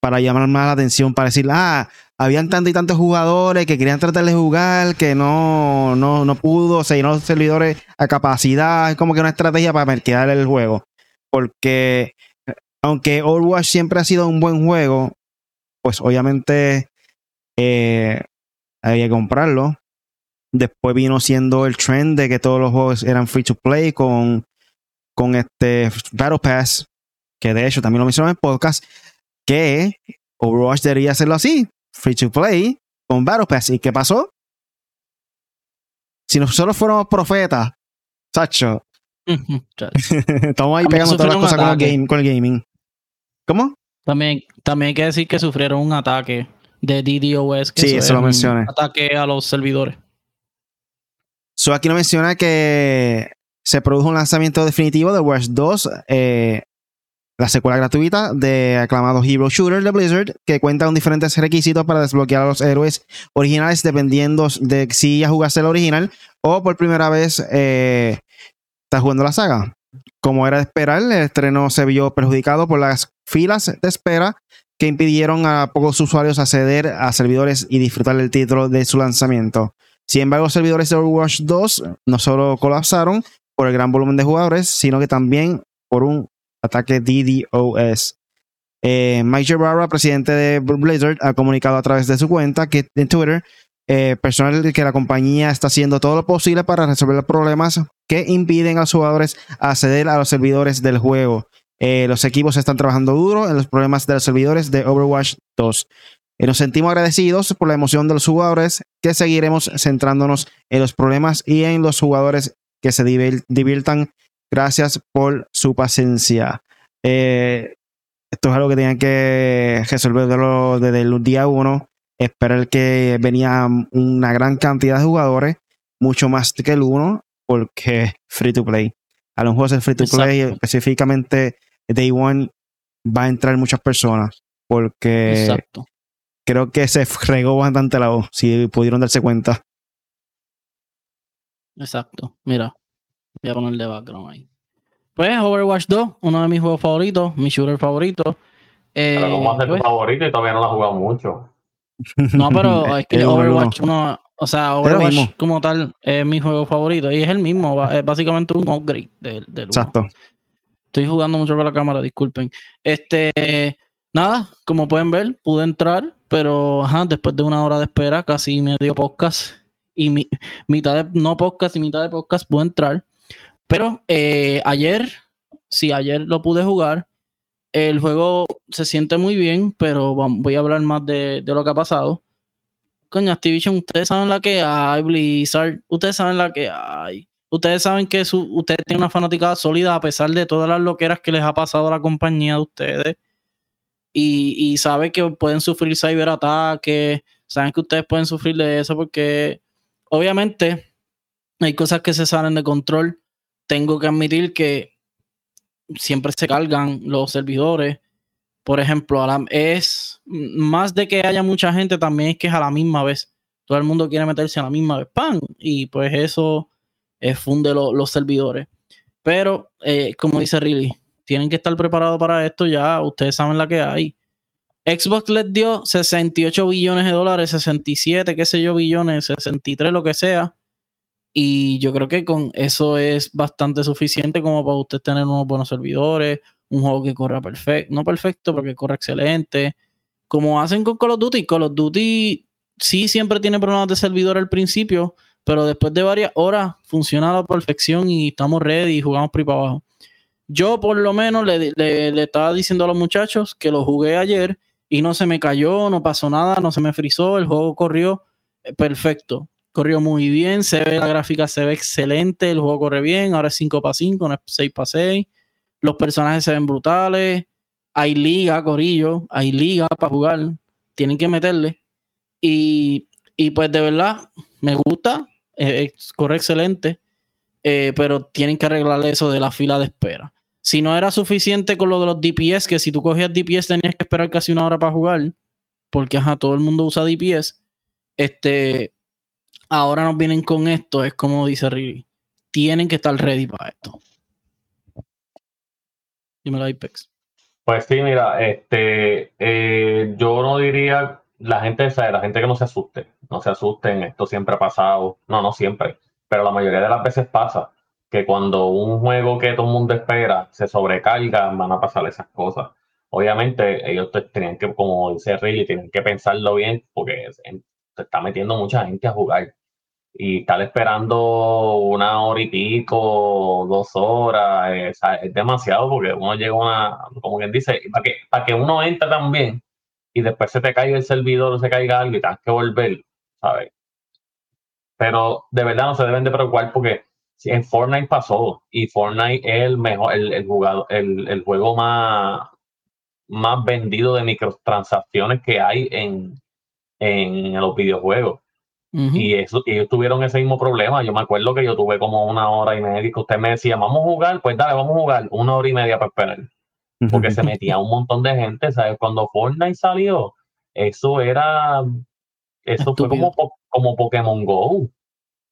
para llamar más la atención, para decir, ah, habían tantos y tantos jugadores que querían tratar de jugar, que no, no, no pudo, se llenó los servidores a capacidad, es como que una estrategia para merquear el juego. Porque aunque Overwatch siempre ha sido un buen juego, pues obviamente eh, había que comprarlo. Después vino siendo el trend de que todos los juegos eran free to play con, con este Battle Pass, que de hecho también lo mencioné en el podcast, que Overwatch debería hacerlo así, free to play con Battle Pass. ¿Y qué pasó? Si nosotros fuéramos profetas, Sacho, estamos ahí pegando todas las cosas con el, game, con el gaming. ¿Cómo? También, también hay que decir que sufrieron un ataque de DDoS. Que sí, eso lo mencioné. Ataque a los servidores. So, aquí no menciona que se produjo un lanzamiento definitivo de Watch 2, eh, la secuela gratuita de aclamado Hero Shooter de Blizzard, que cuenta con diferentes requisitos para desbloquear a los héroes originales, dependiendo de si ya jugaste el original o por primera vez eh, estás jugando la saga. Como era de esperar, el estreno se vio perjudicado por las filas de espera que impidieron a pocos usuarios acceder a servidores y disfrutar del título de su lanzamiento. Sin embargo, servidores de Overwatch 2 no solo colapsaron por el gran volumen de jugadores, sino que también por un ataque DDoS. Eh, Mike presidente de Blizzard, ha comunicado a través de su cuenta que en Twitter eh, personal que la compañía está haciendo todo lo posible para resolver los problemas que impiden a los jugadores acceder a los servidores del juego. Eh, los equipos están trabajando duro en los problemas de los servidores de Overwatch 2. Y nos sentimos agradecidos por la emoción de los jugadores, que seguiremos centrándonos en los problemas y en los jugadores que se diviertan. Gracias por su paciencia. Eh, esto es algo que tenían que resolver desde el día 1 esperar que venía una gran cantidad de jugadores, mucho más que el uno, porque free to play. A los juegos de free to play, específicamente Day One, va a entrar muchas personas, porque creo que se regó bastante la voz, si pudieron darse cuenta. Exacto, mira, voy a ponerle background ahí. Pues Overwatch 2, uno de mis juegos favoritos, mi shooter favorito. Pero ¿cómo hace tu pues favorito y todavía no lo has jugado mucho? No, pero es que Overwatch, o sea, Overwatch como tal es mi juego favorito y es el mismo, es básicamente un upgrade del, del Exacto. Estoy jugando mucho con la cámara, disculpen. Este, nada, como pueden ver, pude entrar, pero después de una hora de espera, casi medio podcast y mi, mitad de no podcast y mitad de podcast pude entrar. Pero eh, ayer, sí, ayer lo pude jugar el juego se siente muy bien, pero voy a hablar más de, lo que ha pasado. Coño, Activision, ustedes saben la que hay, Blizzard, ustedes saben la que hay. Ustedes saben que su, ustedes tienen una fanática sólida a pesar de todas las loqueras que les ha pasado a la compañía de ustedes. Y, y saben que pueden sufrir ciberataques, saben que ustedes pueden sufrir de eso porque obviamente hay cosas que se salen de control. Tengo que admitir que siempre se cargan los servidores. Por ejemplo, es más de que haya mucha gente, también es que es a la misma vez. Todo el mundo quiere meterse a la misma vez, ¡pam! Y pues eso funde los servidores. Pero, eh, como dice Riley, tienen que estar preparados para esto ya. Ustedes saben la que hay. Xbox les dio 68 billones de dólares, 67, qué sé yo, billones, 63, lo que sea, y yo creo que con eso es bastante suficiente como para usted tener unos buenos servidores, un juego que corra perfecto, no perfecto, porque corre excelente. Como hacen con Call of Duty, Call of Duty sí siempre tiene problemas de servidor al principio, pero después de varias horas funciona a la perfección y estamos ready y jugamos por para abajo. Yo por lo menos le, le, estaba diciendo a los muchachos que lo jugué ayer y no se me cayó, no pasó nada, no se me frizó, el juego corrió eh, perfecto corrió muy bien, se ve la gráfica, se ve excelente, el juego corre bien, ahora es 5 para 5, no es 6 para 6. Los personajes se ven brutales, hay liga, Corillo, hay liga para jugar, tienen que meterle. Y, pues de verdad, me gusta, eh, corre excelente, eh, pero tienen que arreglar eso de la fila de espera. Si no era suficiente con lo de los DPS, que si tú cogías DPS tenías que esperar casi una hora para jugar, porque ajá, todo el mundo usa DPS, este, ahora nos vienen con esto, es como dice Riri, tienen que estar ready para esto. Dímelo, Apex. Pues sí, mira, este, eh, yo no diría, la gente, la gente que no se asuste, no se asusten, esto siempre ha pasado, no, no siempre, pero la mayoría de las veces pasa que cuando un juego que todo el mundo espera se sobrecarga, van a pasar esas cosas. Obviamente, ellos tenían que, como dice Riley, tienen que pensarlo bien porque se está metiendo mucha gente a jugar y estar esperando una hora y pico, dos horas, es, demasiado porque uno llega a una, como quien dice, para que, para que uno entre también y después se te caiga el servidor o se caiga algo y tengas que volver, ¿sabes? Pero de verdad no se deben de preocupar porque en Fortnite pasó y Fortnite es el mejor, el, el jugador, el, el, juego más, más vendido de microtransacciones que hay en, en los videojuegos. Y eso, ellos tuvieron ese mismo problema. Yo me acuerdo que yo tuve como una hora y media que usted me decía, vamos a jugar, pues dale, vamos a jugar, una hora y media para esperar. Porque se metía un montón de gente, ¿sabes? Cuando Fortnite salió, eso era, eso fue como, como Pokémon Go,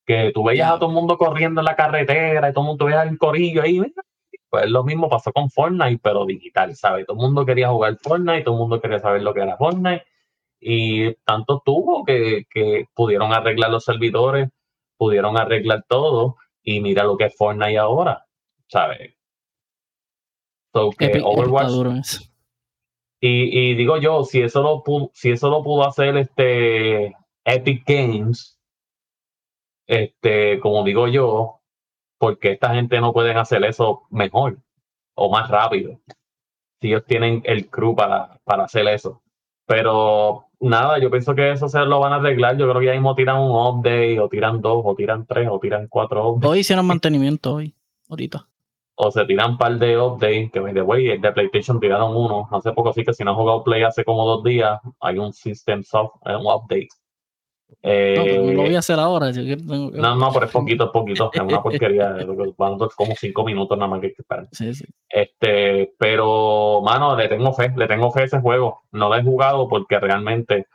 que tú veías a todo el mundo corriendo en la carretera y todo el mundo veía el corillo ahí. Pues lo mismo pasó con Fortnite, pero digital, ¿sabes? Todo el mundo quería jugar Fortnite, todo el mundo quería saber lo que era Fortnite y tanto tuvo que, pudieron arreglar los servidores, pudieron arreglar todo y mira lo que es Fortnite ahora, ¿sabes? Overwatch. Y, y, digo yo, si eso lo pudo, si eso lo pudo hacer este Epic Games, este, como digo yo, porque esta gente no pueden hacer eso mejor o más rápido. Si ellos tienen el crew para, para hacer eso. Pero nada, yo pienso que eso se lo van a arreglar. Yo creo que ya mismo tiran un update, o tiran dos, o tiran tres, o tiran cuatro updates. Hoy hicieron mantenimiento, hoy, ahorita. O se tiran un par de updates, que de way, de PlayStation tiraron uno. Hace poco sí que si no has jugado Play hace como dos días, hay un System Soft, un update no, no lo voy a hacer ahora. No, no, pero es poquito, es poquito. Es una porquería. como cinco minutos nada más que esperar. Sí, sí. Este, pero, mano, le tengo fe. Le tengo fe a ese juego. No lo he jugado porque realmente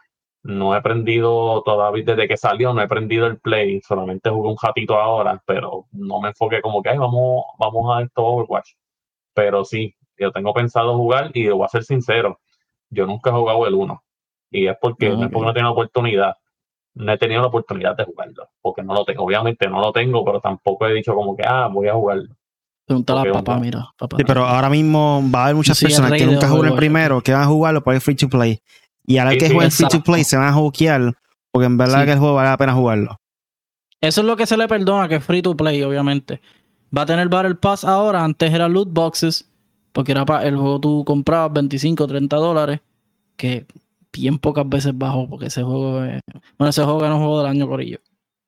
no he aprendido todavía desde que salió. No he aprendido el play. Solamente jugué un ratito ahora, pero no me enfoqué como que, vamos, vamos a esto Overwatch. Pero sí, yo tengo pensado jugar y voy a ser sincero. Yo nunca he jugado el 1. Y es porque, no, es porque no tengo oportunidad no he tenido la oportunidad de jugarlo, porque no lo tengo, obviamente no lo tengo, pero tampoco he dicho como que, ah, voy a jugarlo. Pregúntale a papá, mira. Papá. Sí, pero ahora mismo va a haber muchas personas que nunca jugaron el primero, que van a jugarlo por el free to play. Y ahora que jueguen free to play se van a juquear, porque en verdad que el juego vale la pena jugarlo. Eso es lo que se le perdona, que es free to play, obviamente. Va a tener Battle Pass ahora, antes era loot boxes, porque era para el juego tú comprabas 25, 30 dólares, que bien pocas veces bajó, porque ese juego es, Bueno, ese juego ganó juego del año Corillo.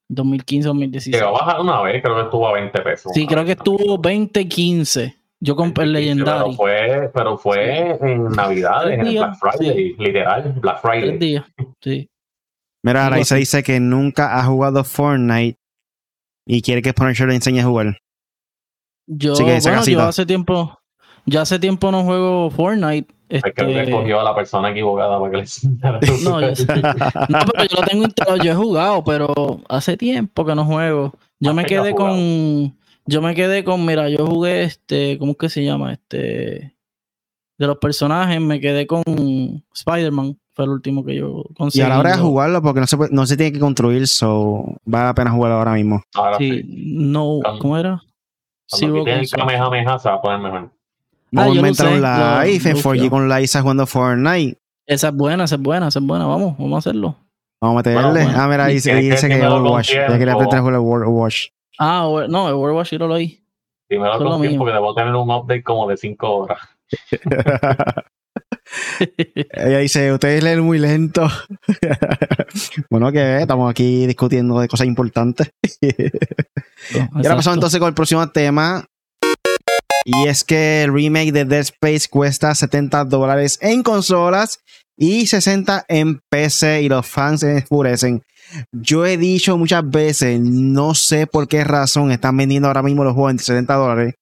2015-2016. Llegó a bajar una vez, creo que estuvo a 20 pesos. Sí, creo que estuvo 20-15. Yo compré el Legendary. Pero fue, pero fue en Navidad, en el Black Friday, literal, Black Friday. Días, sí. Mira, ahora se dice que nunca ha jugado Fortnite y quiere que Punisher le enseñe a jugar. Yo, bueno, yo hace tiempo, yo hace tiempo no juego Fortnite este... Es que escogió a la persona equivocada para que le enseñara. No, yo, no, pero yo lo tengo yo he jugado, pero hace tiempo que no juego. Yo me quedé con. Yo me quedé con, mira, yo jugué este, ¿cómo es que se llama? Este. De los personajes, me quedé con Spider-Man. Fue el último que yo conseguí. Y a la hora de jugarlo, porque no se, no se tiene que construir, so vale la pena jugarlo ahora mismo. Ahora sí, no, ¿cómo era? sí, Kamehameha se va a poner mejor. Vamos a inventar un live en 4G con Liza jugando Fortnite. Esa es buena, esa es buena, esa es buena. Vamos, vamos a hacerlo. Vamos a meterle. ah, mira, dice, dice que, Overwatch. Ya quería aprender a jugar Overwatch. Ah, no, el Overwatch yo lo oí. Sí, me lo con tiempo porque debo tener un update como de 5 horas. Ella dice, ustedes leen muy lento. bueno, que estamos aquí discutiendo de cosas importantes. y ahora pasamos entonces con el próximo tema. Y es que el remake de Dead Space cuesta 70 dólares en consolas y 60 en PC y los fans se enfurecen. Yo he dicho muchas veces, no sé por qué razón están vendiendo ahora mismo los juegos en 70 dólares.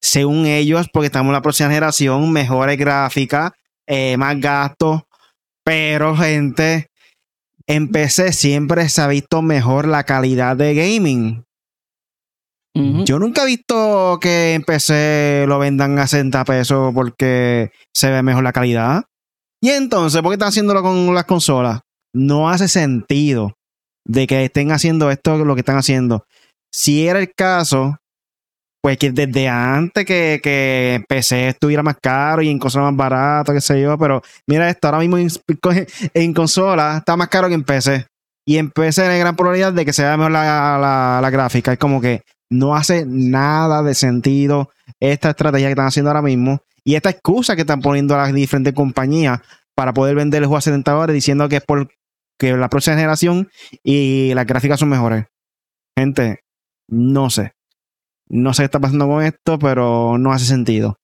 Según ellos, porque estamos en la próxima generación, mejores gráficas, eh, más gastos. Pero, gente, en PC siempre se ha visto mejor la calidad de gaming. Yo nunca he visto que en PC lo vendan a 60 pesos porque se ve mejor la calidad. Y entonces, ¿por qué están haciéndolo con las consolas? No hace sentido de que estén haciendo esto, lo que están haciendo. Si era el caso, pues que desde antes que, que PC estuviera más caro y en consola más barato, qué sé yo, pero mira esto, ahora mismo en, consola está más caro que en PC. Y en PC hay gran probabilidad de que se vea mejor la, la gráfica. Es como que no hace nada de sentido esta estrategia que están haciendo ahora mismo. Y esta excusa que están poniendo las diferentes compañías para poder vender el juego a 70 dólares diciendo que es por que la próxima generación y las gráficas son mejores. Gente, no sé. No sé qué está pasando con esto, pero no hace sentido.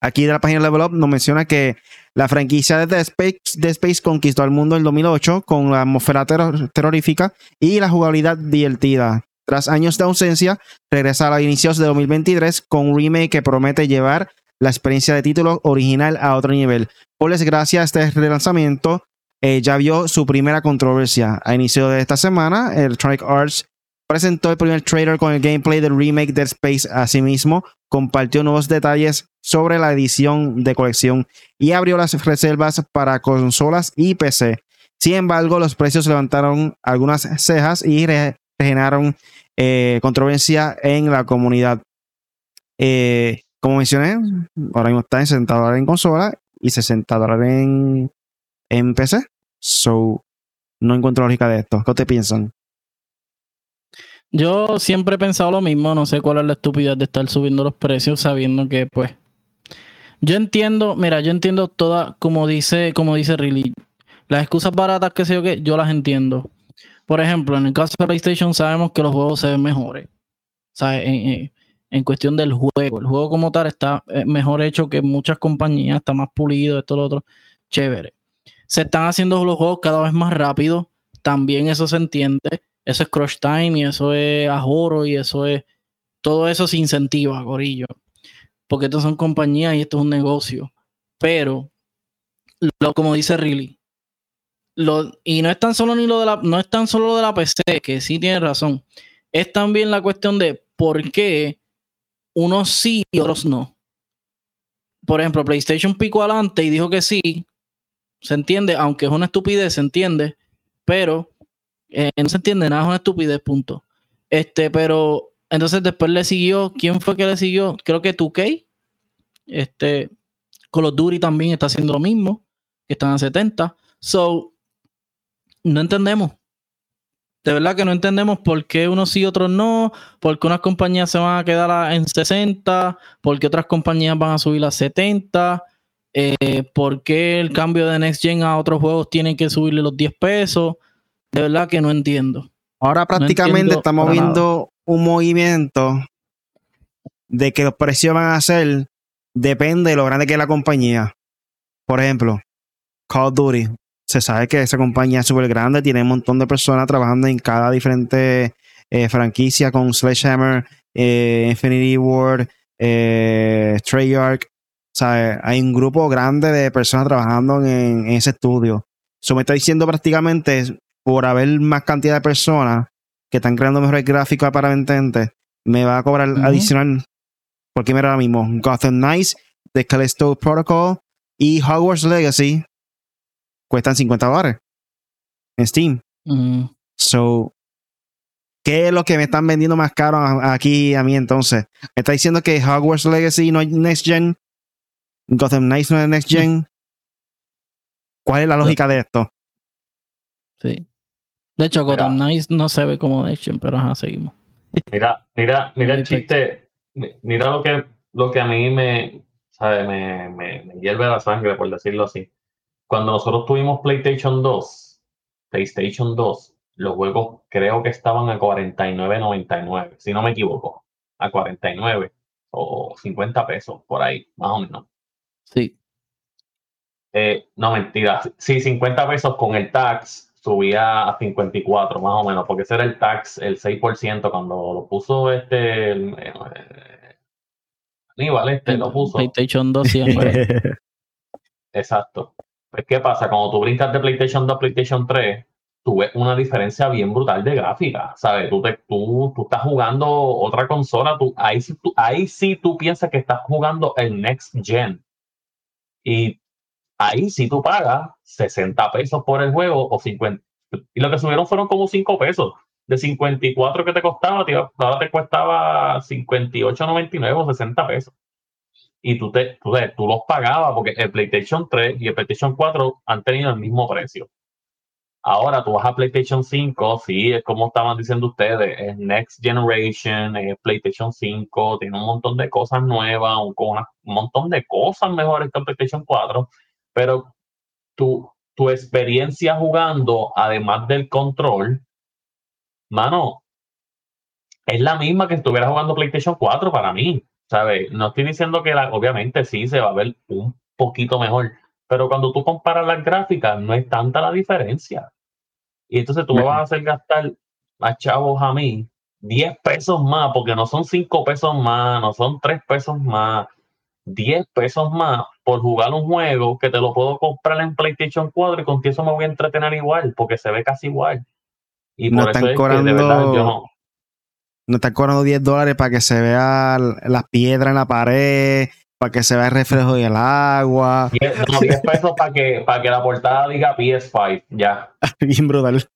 Aquí de la página Level Up nos menciona que la franquicia de The Space, Space conquistó al mundo en 2008 con la atmósfera terrorífica y la jugabilidad divertida. Tras años de ausencia, regresa a inicios de 2023 con un remake que promete llevar la experiencia de título original a otro nivel. Por desgracia, este relanzamiento eh, ya vio su primera controversia. A inicio de esta semana, Electronic Arts presentó el primer trailer con el gameplay del remake de Space. Asimismo, compartió nuevos detalles sobre la edición de colección y abrió las reservas para consolas y PC. Sin embargo, los precios levantaron algunas cejas y generaron eh, controversia en la comunidad. Eh, como mencioné, ahora mismo está en 60 dólares en consola y 60 dólares en, en PC. So, no encuentro lógica de esto. ¿Qué te piensan? Yo siempre he pensado lo mismo. No sé cuál es la estupidez de estar subiendo los precios sabiendo que, pues. Yo entiendo, mira, yo entiendo todas, como dice, como dice Riley, las excusas baratas que sé yo que, yo las entiendo. Por ejemplo, en el caso de PlayStation sabemos que los juegos se ven mejores. O sea, en, en cuestión del juego. El juego como tal está eh, mejor hecho que muchas compañías, está más pulido, esto, lo otro. Chévere. Se están haciendo los juegos cada vez más rápido. También eso se entiende. Eso es crush time y eso es ajoro y eso es. Todo eso se incentiva, gorillo. Porque estos son compañías y esto es un negocio. Pero, lo, como dice Riley, y no es tan solo ni lo de la, no es tan solo lo de la PC, que sí tiene razón. Es también la cuestión de por qué unos sí y otros no. Por ejemplo, PlayStation picó adelante y dijo que sí. Se entiende, aunque es una estupidez, se entiende, pero eh, no se entiende nada, es una estupidez, punto. Este, pero entonces después le siguió, ¿quién fue que le siguió? Creo que 2K. Este, Call of también está haciendo lo mismo, que están a 70. So, no entendemos. De verdad que no entendemos por qué unos sí y otros no, por qué unas compañías se van a quedar en 60, por qué otras compañías van a subir a 70, eh, por qué el cambio de Next Gen a otros juegos tienen que subirle los 10 pesos. De verdad que no entiendo. Ahora prácticamente estamos viendo un movimiento de que los precios van a ser, depende de lo grande que es la compañía. Por ejemplo, Call of Duty se sabe que esa compañía es súper grande, tiene un montón de personas trabajando en cada diferente eh, franquicia con Sledgehammer, eh, Infinity Ward, eh, Treyarch. O sea, hay un grupo grande de personas trabajando en, ese estudio. Eso me está diciendo prácticamente, por haber más cantidad de personas que están creando mejores gráficos aparentemente, me va a cobrar adicional. Porque mira ahora mismo, Gotham Knights, The Callisto Protocol y Hogwarts Legacy cuestan 50 dólares en Steam. So, ¿qué es lo que me están vendiendo más caro aquí a mí entonces? Me está diciendo que Hogwarts Legacy no es Next Gen, Gotham Knights no es Next Gen. ¿Cuál es la lógica de esto? Sí. De hecho, Gotham Knights no se ve como Next Gen, pero ajá, seguimos. Mira, mira, mira el chiste. Mira lo que, lo que a mí me, Me, me, me hierve la sangre, por decirlo así. Cuando nosotros tuvimos PlayStation 2, PlayStation 2, los juegos creo que estaban a 49.99, si no me equivoco, a 49 o 50 pesos por ahí, más o menos. Sí. Eh, no, mentira. Sí, 50 pesos con el tax subía a 54, más o menos, porque ese era el tax, el 6% cuando lo puso este. Eh, Aníbal, este lo puso. PlayStation 2 siempre. Exacto. Pues, ¿qué pasa? Cuando tú brincas de PlayStation 2 a PlayStation 3, tú ves una diferencia bien brutal de gráfica, ¿sabes? Tú, te, tú, tú estás jugando otra consola, tú, ahí, sí, tú, ahí sí tú piensas que estás jugando el Next Gen. Y ahí sí tú pagas 60 pesos por el juego o 50. Y lo que subieron fueron como 5 pesos. De 54 que te costaba, ahora te costaba 58.99 o 60 pesos. Y tú, te, tú, tú los pagabas porque el PlayStation 3 y el PlayStation 4 han tenido el mismo precio. Ahora tú vas a PlayStation 5, sí, es como estaban diciendo ustedes, es Next Generation, es PlayStation 5, tiene un montón de cosas nuevas, un, un montón de cosas mejores que PlayStation 4, pero tu, tu experiencia jugando, además del control, mano, es la misma que estuviera jugando PlayStation 4 para mí, ¿sabes? No estoy diciendo que obviamente sí se va a ver un poquito mejor, pero cuando tú comparas las gráficas, no es tanta la diferencia. Y entonces tú me vas a hacer gastar a chavos a mí 10 pesos más, porque no son 5 pesos más, no son 3 pesos más, 10 pesos más por jugar un juego que te lo puedo comprar en PlayStation 4 y con eso me voy a entretener igual, porque se ve casi igual. Y no están cobrando, no. No están cobrando 10 dólares para que se vea las piedras en la pared, para que se vea el reflejo del agua. 10, pesos para que, para que la portada diga PS5, ya. Bien brutal.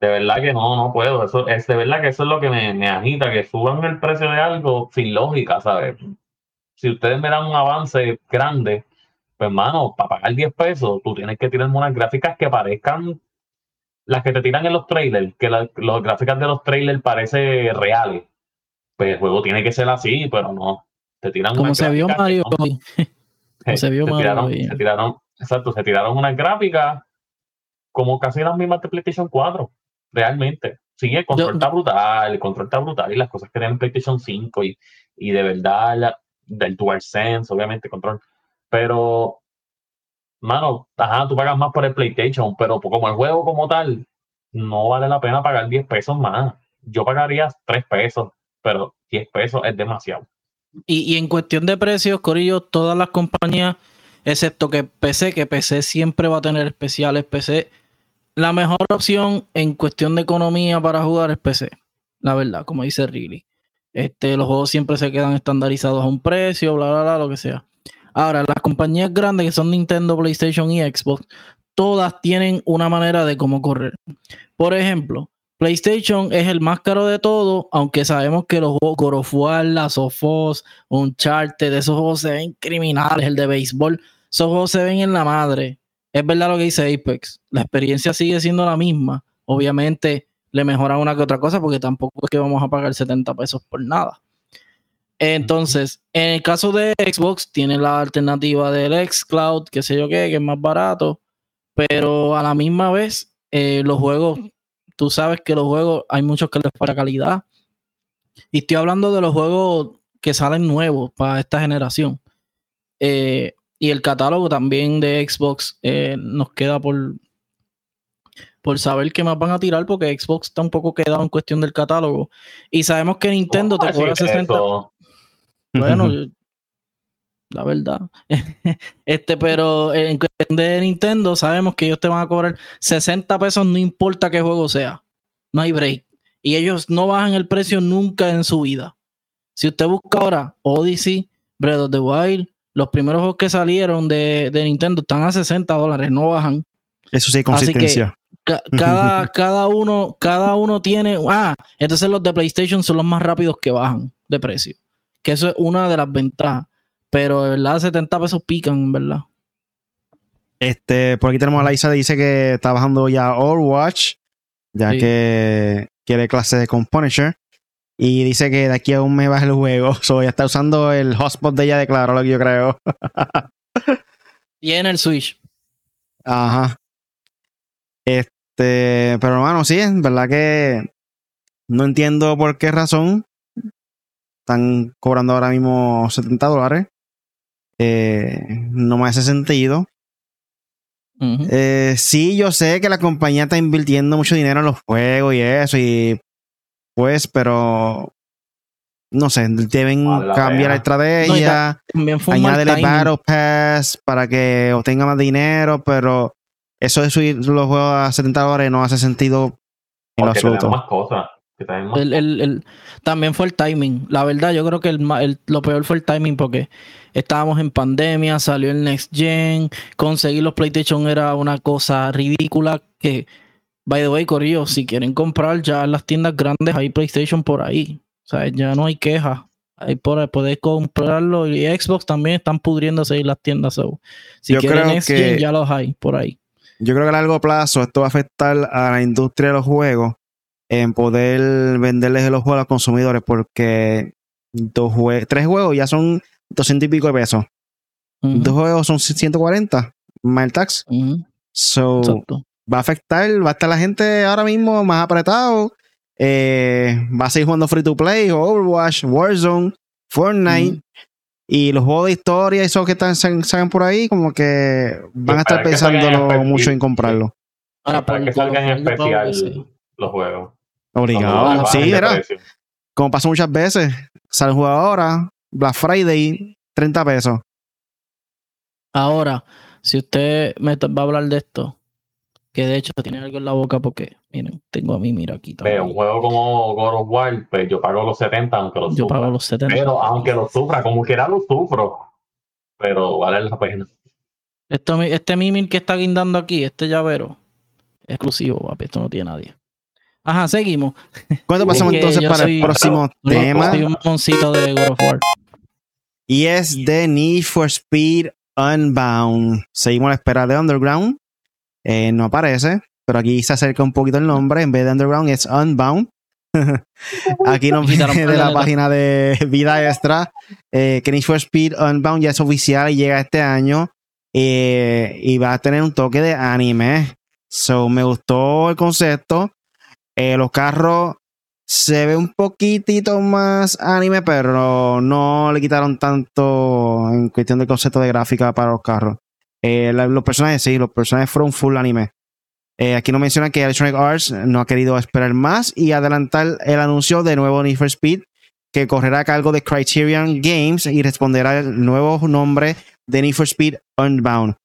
De verdad que no, no puedo. Eso, es de verdad que eso es lo que me, me agita, que suban el precio de algo sin lógica, ¿sabes? Si ustedes me dan un avance grande, pues hermano, para pagar 10 pesos, tú tienes que tirarme unas gráficas que parezcan las que te tiran en los trailers, que las gráficas de los trailers parecen reales. Pues el juego tiene que ser así, pero no. Te tiran Como se vio Mario. se vio Mario. se tiraron, exacto, se tiraron unas gráficas como casi las mismas de PlayStation 4, realmente. Sí, el control está brutal, el control está brutal y las cosas que tienen PlayStation 5 y, y de verdad la, del DualSense, obviamente, control. Pero, mano, ajá, tú pagas más por el PlayStation, pero como el juego como tal, no vale la pena pagar 10 pesos más. Yo pagaría 3 pesos, pero 10 pesos es demasiado. Y, en cuestión de precios, Corillo, todas las compañías, excepto que PC, que PC siempre va a tener especiales, PC, la mejor opción en cuestión de economía para jugar es PC, la verdad, como dice Riley. Este, los juegos siempre se quedan estandarizados a un precio, bla, bla, bla, lo que sea. Ahora, las compañías grandes que son Nintendo, PlayStation y Xbox, todas tienen una manera de cómo correr. Por ejemplo, PlayStation es el más caro de todo, aunque sabemos que los juegos God of War, Last of Uncharted, esos juegos se ven criminales, el de béisbol, esos juegos se ven en la madre. Es verdad lo que dice Apex, la experiencia sigue siendo la misma. Obviamente le mejoran una que otra cosa porque tampoco es que vamos a pagar 70 pesos por nada. Entonces, en el caso de Xbox, tiene la alternativa del xCloud, que sé yo qué, que es más barato, pero a la misma vez, eh, los juegos tú sabes que los juegos hay muchos que les falta calidad. Y estoy hablando de los juegos que salen nuevos para esta generación. Eh, y el catálogo también de Xbox eh, nos queda por, por saber qué más van a tirar, porque Xbox está un poco quedado en cuestión del catálogo. Y sabemos que Nintendo te cobra 60. Bueno, la verdad. este, pero en cuestión de Nintendo, sabemos que ellos te van a cobrar 60 pesos, no importa qué juego sea. No hay break. Y ellos no bajan el precio nunca en su vida. Si usted busca ahora Odyssey, Breath of the Wild, los primeros juegos que salieron de, Nintendo están a 60 dólares, no bajan. Eso sí, consistencia. cada, cada, uno, cada uno tiene. Ah, entonces los de PlayStation son los más rápidos que bajan de precio. Que eso es una de las ventajas. Pero de verdad, 70 pesos pican, ¿verdad? Este, por aquí tenemos a Laisa, dice que está bajando ya Overwatch, ya que quiere clase de con Punisher. Y dice que de aquí a un mes va el juego. So, ya está usando el hotspot de ella de claro, lo que yo creo. y en el Switch. Ajá. Este, pero hermano, sí, es verdad que no entiendo por qué razón están cobrando ahora mismo 70 dólares. Eh, no me hace sentido. Eh, sí, yo sé que la compañía está invirtiendo mucho dinero en los juegos y eso, y pues, pero no sé, deben cambiar la estrategia, no, añadirle Battle Pass para que obtenga más dinero, pero eso de subir los juegos a 70 dólares no hace sentido en lo absoluto. Más cosas. también fue el timing. La verdad, yo creo que lo peor fue el timing porque estábamos en pandemia, salió el Next Gen, conseguir los PlayStation era una cosa ridícula que, by the way, Corillo, si quieren comprar ya en las tiendas grandes hay PlayStation por ahí. O sea, ya no hay queja. Hay por poder comprarlo y Xbox también están pudriéndose en las tiendas. si quieren Next Gen, ya los hay por ahí. Yo creo que a largo plazo esto va a afectar a la industria de los juegos en poder venderles los juegos a los consumidores porque dos tres juegos ya son 200 y pico de pesos. Dos juegos son 140 más el tax. So, va a afectar, va a estar la gente ahora mismo más apretado. Eh, va a seguir jugando free to play, Overwatch, Warzone, Fortnite. Y los juegos de historia y esos que están, salen por ahí, como que van a estar pensándolo mucho en comprarlo. Ahora, para que salgan en especial los juegos. Obligado. Sí, era. Como pasa muchas veces. Sale el juego ahora, Black Friday, 30 pesos. Ahora, si usted me va a hablar de esto, que de hecho tiene algo en la boca porque, miren, tengo a mí, mira aquí. Ve, un juego como God of War, pues yo pago los 70 aunque lo Yo pago los 70. Pero aunque lo sufra, como quiera lo sufro. Pero vale la pena. Esto, este mimir que está guindando aquí, este llavero, exclusivo, papi, esto no tiene nadie. Ajá, seguimos. ¿Cuándo pasamos entonces para el próximo tema? un de God of War. Y es The Need for Speed Unbound. Seguimos a la espera de Underground. Eh, no aparece, pero aquí se acerca un poquito el nombre. En vez de Underground es Unbound. aquí nos viene de la página de Vida Extra eh, que Need for Speed Unbound ya es oficial y llega este año. Eh, y va a tener un toque de anime. So, me gustó el concepto. Eh, los carros se ve un poquitito más anime, pero no le quitaron tanto en cuestión del concepto de gráfica para los carros. Eh, los personajes, sí, los personajes fueron full anime. Eh, aquí nos menciona que Electronic Arts no ha querido esperar más y adelantar el anuncio de nuevo Need for Speed que correrá a cargo de Criterion Games y responderá el nuevo nombre de Need for Speed Unbound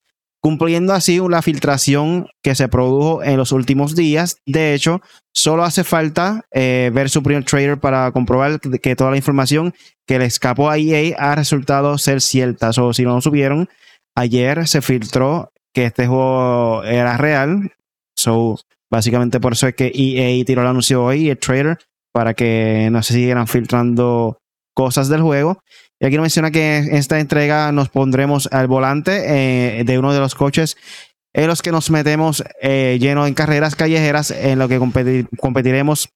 cumpliendo así la filtración que se produjo en los últimos días. De hecho, solo hace falta eh, ver su primer trailer para comprobar que toda la información que le escapó a EA ha resultado ser cierta. O si no lo ayer se filtró que este juego era real. So, básicamente por eso es que EA tiró el anuncio hoy, el trailer, para que no se siguieran filtrando cosas del juego. Y aquí nos menciona que en esta entrega nos pondremos al volante eh, de uno de los coches en los que nos metemos eh, lleno en carreras callejeras en lo que competiremos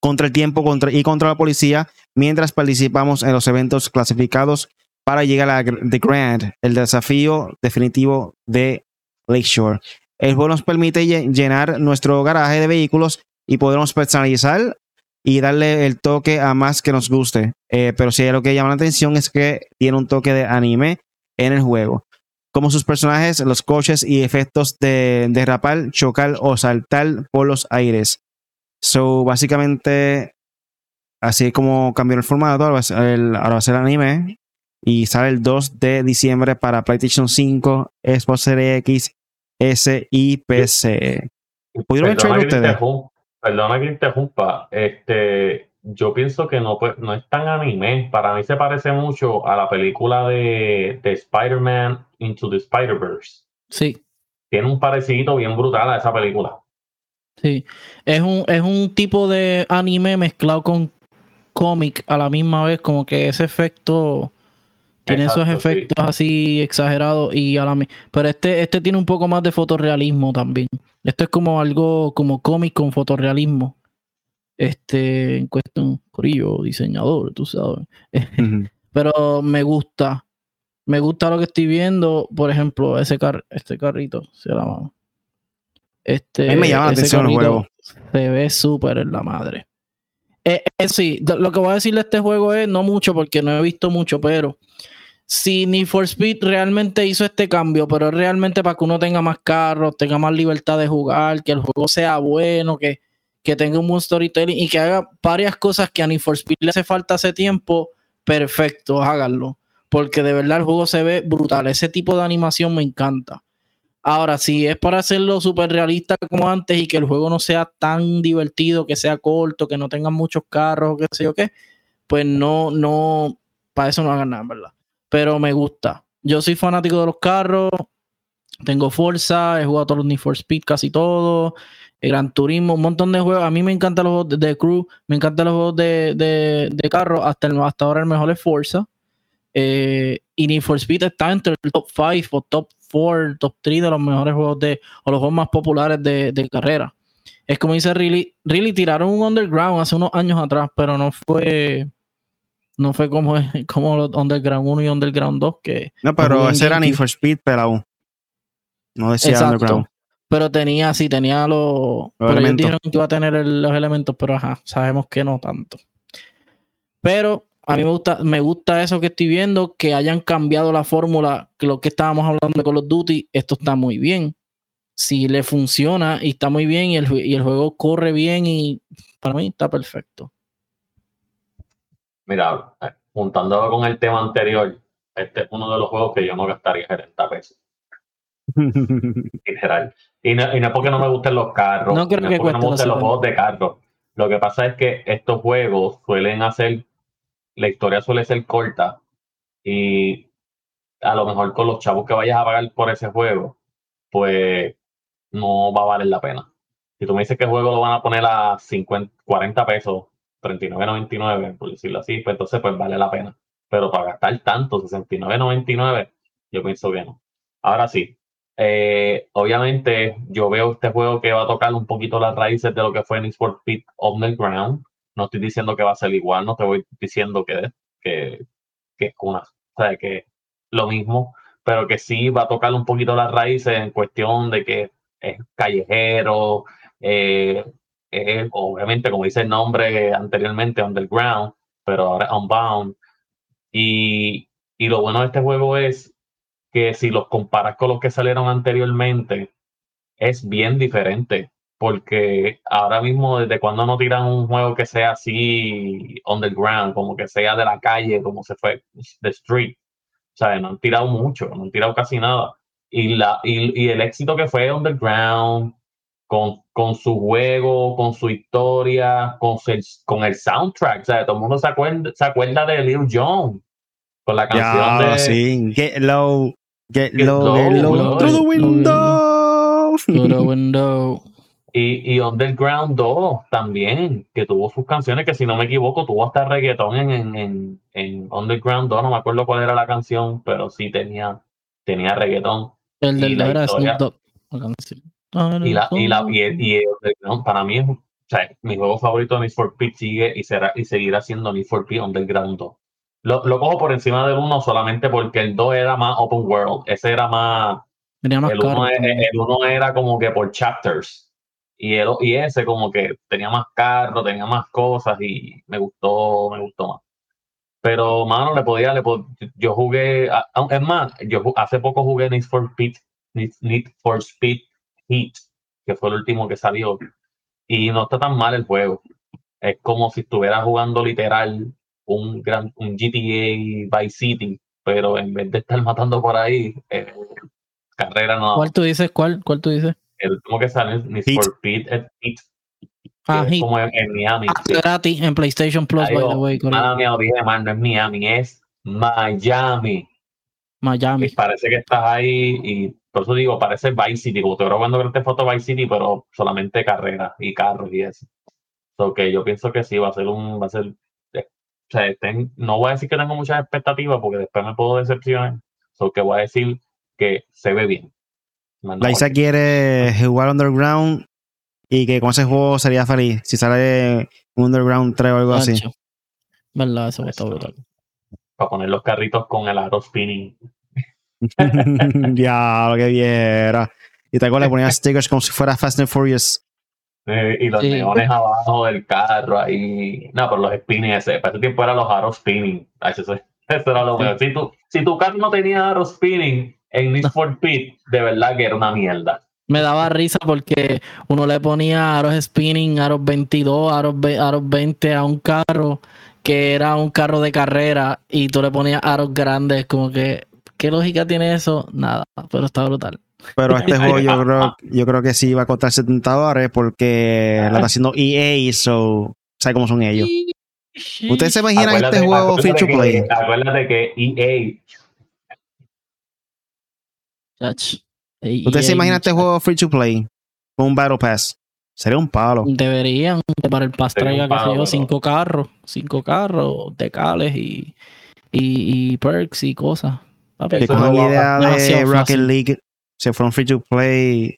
contra el tiempo contra, y contra la policía mientras participamos en los eventos clasificados para llegar a The Grand, el desafío definitivo de Lakeshore. El juego nos permite llenar nuestro garaje de vehículos y podremos personalizar y darle el toque a más que nos guste. Eh, pero si lo que llama la atención es que tiene un toque de anime en el juego. Como sus personajes, los coches y efectos de derrapar, chocar o saltar por los aires. So, básicamente, así como cambió el formato, ahora va a ser anime. Y sale el 2 de diciembre para PlayStation 5, Xbox Series X, S y PC. ¿Pudieron ustedes? Perdona que interrumpa. Este, yo pienso que no, pues, no es tan anime. Para mí se parece mucho a la película de, de Spider-Man Into the Spider-Verse. Sí. Tiene un parecido bien brutal a esa película. Sí. Es un, es un tipo de anime mezclado con cómic a la misma vez, como que ese efecto tiene esos efectos así exagerados y a la pero este este tiene un poco más de fotorrealismo también. Esto es como algo como cómic con fotorrealismo. Este, en cuestión, Corillo, diseñador, tú sabes. Pero me gusta. Me gusta lo que estoy viendo. Por ejemplo, ese car este carrito, se llama. Este, a mí me llama la atención el juego. Se ve súper en la madre. Eh, eh, sí, lo que voy a decirle a este juego es no mucho porque no he visto mucho, pero si Need for Speed realmente hizo este cambio, pero realmente para que uno tenga más carros, tenga más libertad de jugar, que el juego sea bueno, que, que tenga un buen storytelling y que haga varias cosas que a Need for Speed le hace falta hace tiempo, perfecto, háganlo. Porque de verdad el juego se ve brutal. Ese tipo de animación me encanta. Ahora, si es para hacerlo súper realista como antes y que el juego no sea tan divertido, que sea corto, que no tengan muchos carros, qué sé yo qué, pues no, no, para eso no hagan nada, ¿verdad? Pero me gusta. Yo soy fanático de los carros, tengo Forza, he jugado todos los Need for Speed, casi todo, Gran Turismo, un montón de juegos. A mí me encantan los juegos de, Crew, me encantan los juegos de, de, de carros, hasta, hasta ahora el mejor es Forza. Eh, y Need for Speed está entre el top 5 o top 4, top 3 de los mejores juegos de, o los juegos más populares de, de carrera. Es como dice Really, Really tiraron un underground hace unos años atrás, pero no fue no fue como, como los Underground 1 y Underground 2 que... No, pero ese era Need for Speed, pero no decía Underground. Pero tenía, sí, tenía los... pero ellos dijeron que iba a tener los elementos, pero ajá, sabemos que no tanto. Pero a mí me gusta, me gusta eso que estoy viendo, que hayan cambiado la fórmula, que lo que estábamos hablando de Call of Duty, esto está muy bien. Si le funciona y está muy bien y el, y el juego corre bien y para mí está perfecto. Mira, juntándolo con el tema anterior, este es uno de los juegos que yo no gastaría 70 pesos. en general. Y no, y no, es porque no me gusten los carros, no, creo que no me gusten los juegos de carros. Lo que pasa es que estos juegos suelen hacer la historia suele ser corta y a lo mejor con los chavos que vayas a pagar por ese juego, pues no va a valer la pena. Si tú me dices que el juego lo van a poner a 50, 40 pesos, 39.99, por decirlo así, pues entonces pues vale la pena. Pero para gastar tanto, 69.99, yo pienso que no. Ahora sí, eh, obviamente yo veo este juego que va a tocar un poquito las raíces de lo que fue Need for Speed Underground, no estoy diciendo que va a ser igual, no te voy diciendo que, que, que una, o sea, que lo mismo, pero que sí va a tocar un poquito las raíces en cuestión de que es callejero, eh, obviamente, como dice el nombre anteriormente, underground, pero ahora unbound. Y, y lo bueno de este juego es que si los comparas con los que salieron anteriormente, es bien diferente porque ahora mismo desde cuando no tiran un juego que sea así underground, como que sea de la calle, como se fue de street, o sea, no han tirado mucho, no han tirado casi nada. Y, la, y, el éxito que fue underground, con, con, su juego, con su historia, con, con el soundtrack, o sea, todo el mundo se acuerda, se acuerda de Lil Jon, con la canción de... Sí, get low, get, low, get low, through the window. Through the window. Y, y, Underground 2 también, que tuvo sus canciones, que si no me equivoco, tuvo hasta reggaetón en, en, en, Underground 2, no me acuerdo cuál era la canción, pero sí tenía, tenía reggaetón. El del de Y, la, y, la, y, para mí es o sea, mi juego favorito de Need for Speed sigue y, será, y seguirá siendo Need for Speed Underground 2. Lo, lo cojo por encima del 1 solamente porque el 2 era más open world, ese era más... más el 1 era como que por chapters. Y, el, y ese como que tenía más carro, tenía más cosas y me gustó, me gustó más. Pero, mano, le podía, le yo jugué, es más, yo hace poco jugué Need for Speed, Need, for Speed Heat, que fue el último que salió, y no está tan mal el juego. Es como si estuviera jugando literal un gran un GTA Vice City, pero en vez de estar matando por ahí, eh, carrera no. ¿Cuál tú dices? ¿Cuál? ¿Cuál tú dices? el último que sale es for Speed Heat. Ah, es como en, Miami. Ah, gratis en PlayStation Plus, by the way. Mía, dije mal, no es Miami, es Miami. Miami. Y parece que estás ahí y por eso digo, parece Vice City, como te veo cuando Grand foto Vice City, pero solamente carreras y carros y eso. So que yo pienso que sí, va a ser un, va a ser, eh, o sea, no voy a decir que tengo muchas expectativas porque después me puedo decepcionar. So que voy a decir que se ve bien. Laisa quiere jugar Underground Y que con ese juego sería feliz. Si sale Underground 3 o algo así. Tacho. ¿Verdad? Eso está brutal. Para poner los carritos con el aro spinning. Ya, lo que viera. Y te acuerdas, le ponías stickers como si fuera Fast and Furious. Eh, y los Sí. neones abajo del carro ahí. No, pero los spinning ese. Para ese tiempo eran los aros spinning. Ay, Eso, eso era lo Sí. mejor. Si tu, si tu carro no tenía aros spinning en Need for Speed, de verdad que era una mierda. Me daba risa porque uno le ponía aros spinning, aros 22, aros, ve- aros 20 a un carro que era un carro de carrera y tú le ponías aros grandes, como que, ¿qué lógica tiene eso? Nada, pero está brutal. Pero este juego yo creo, yo creo que sí va a costar 70 dólares porque la está haciendo EA, so ¿sabe cómo son ellos? ¿Ustedes se imaginan este juego free to que- play? Acuérdate que E EA Chach. Ey, ¿Ustedes se ey, imaginan este juego free to play con un Battle Pass? Sería un palo. Deberían, para el pas Sería un traiga, qué sé palo, yo, cinco carros, cinco carros, decales y, y, y perks y cosas. Papi, Que la idea de Rocket. League, se fueron free to play.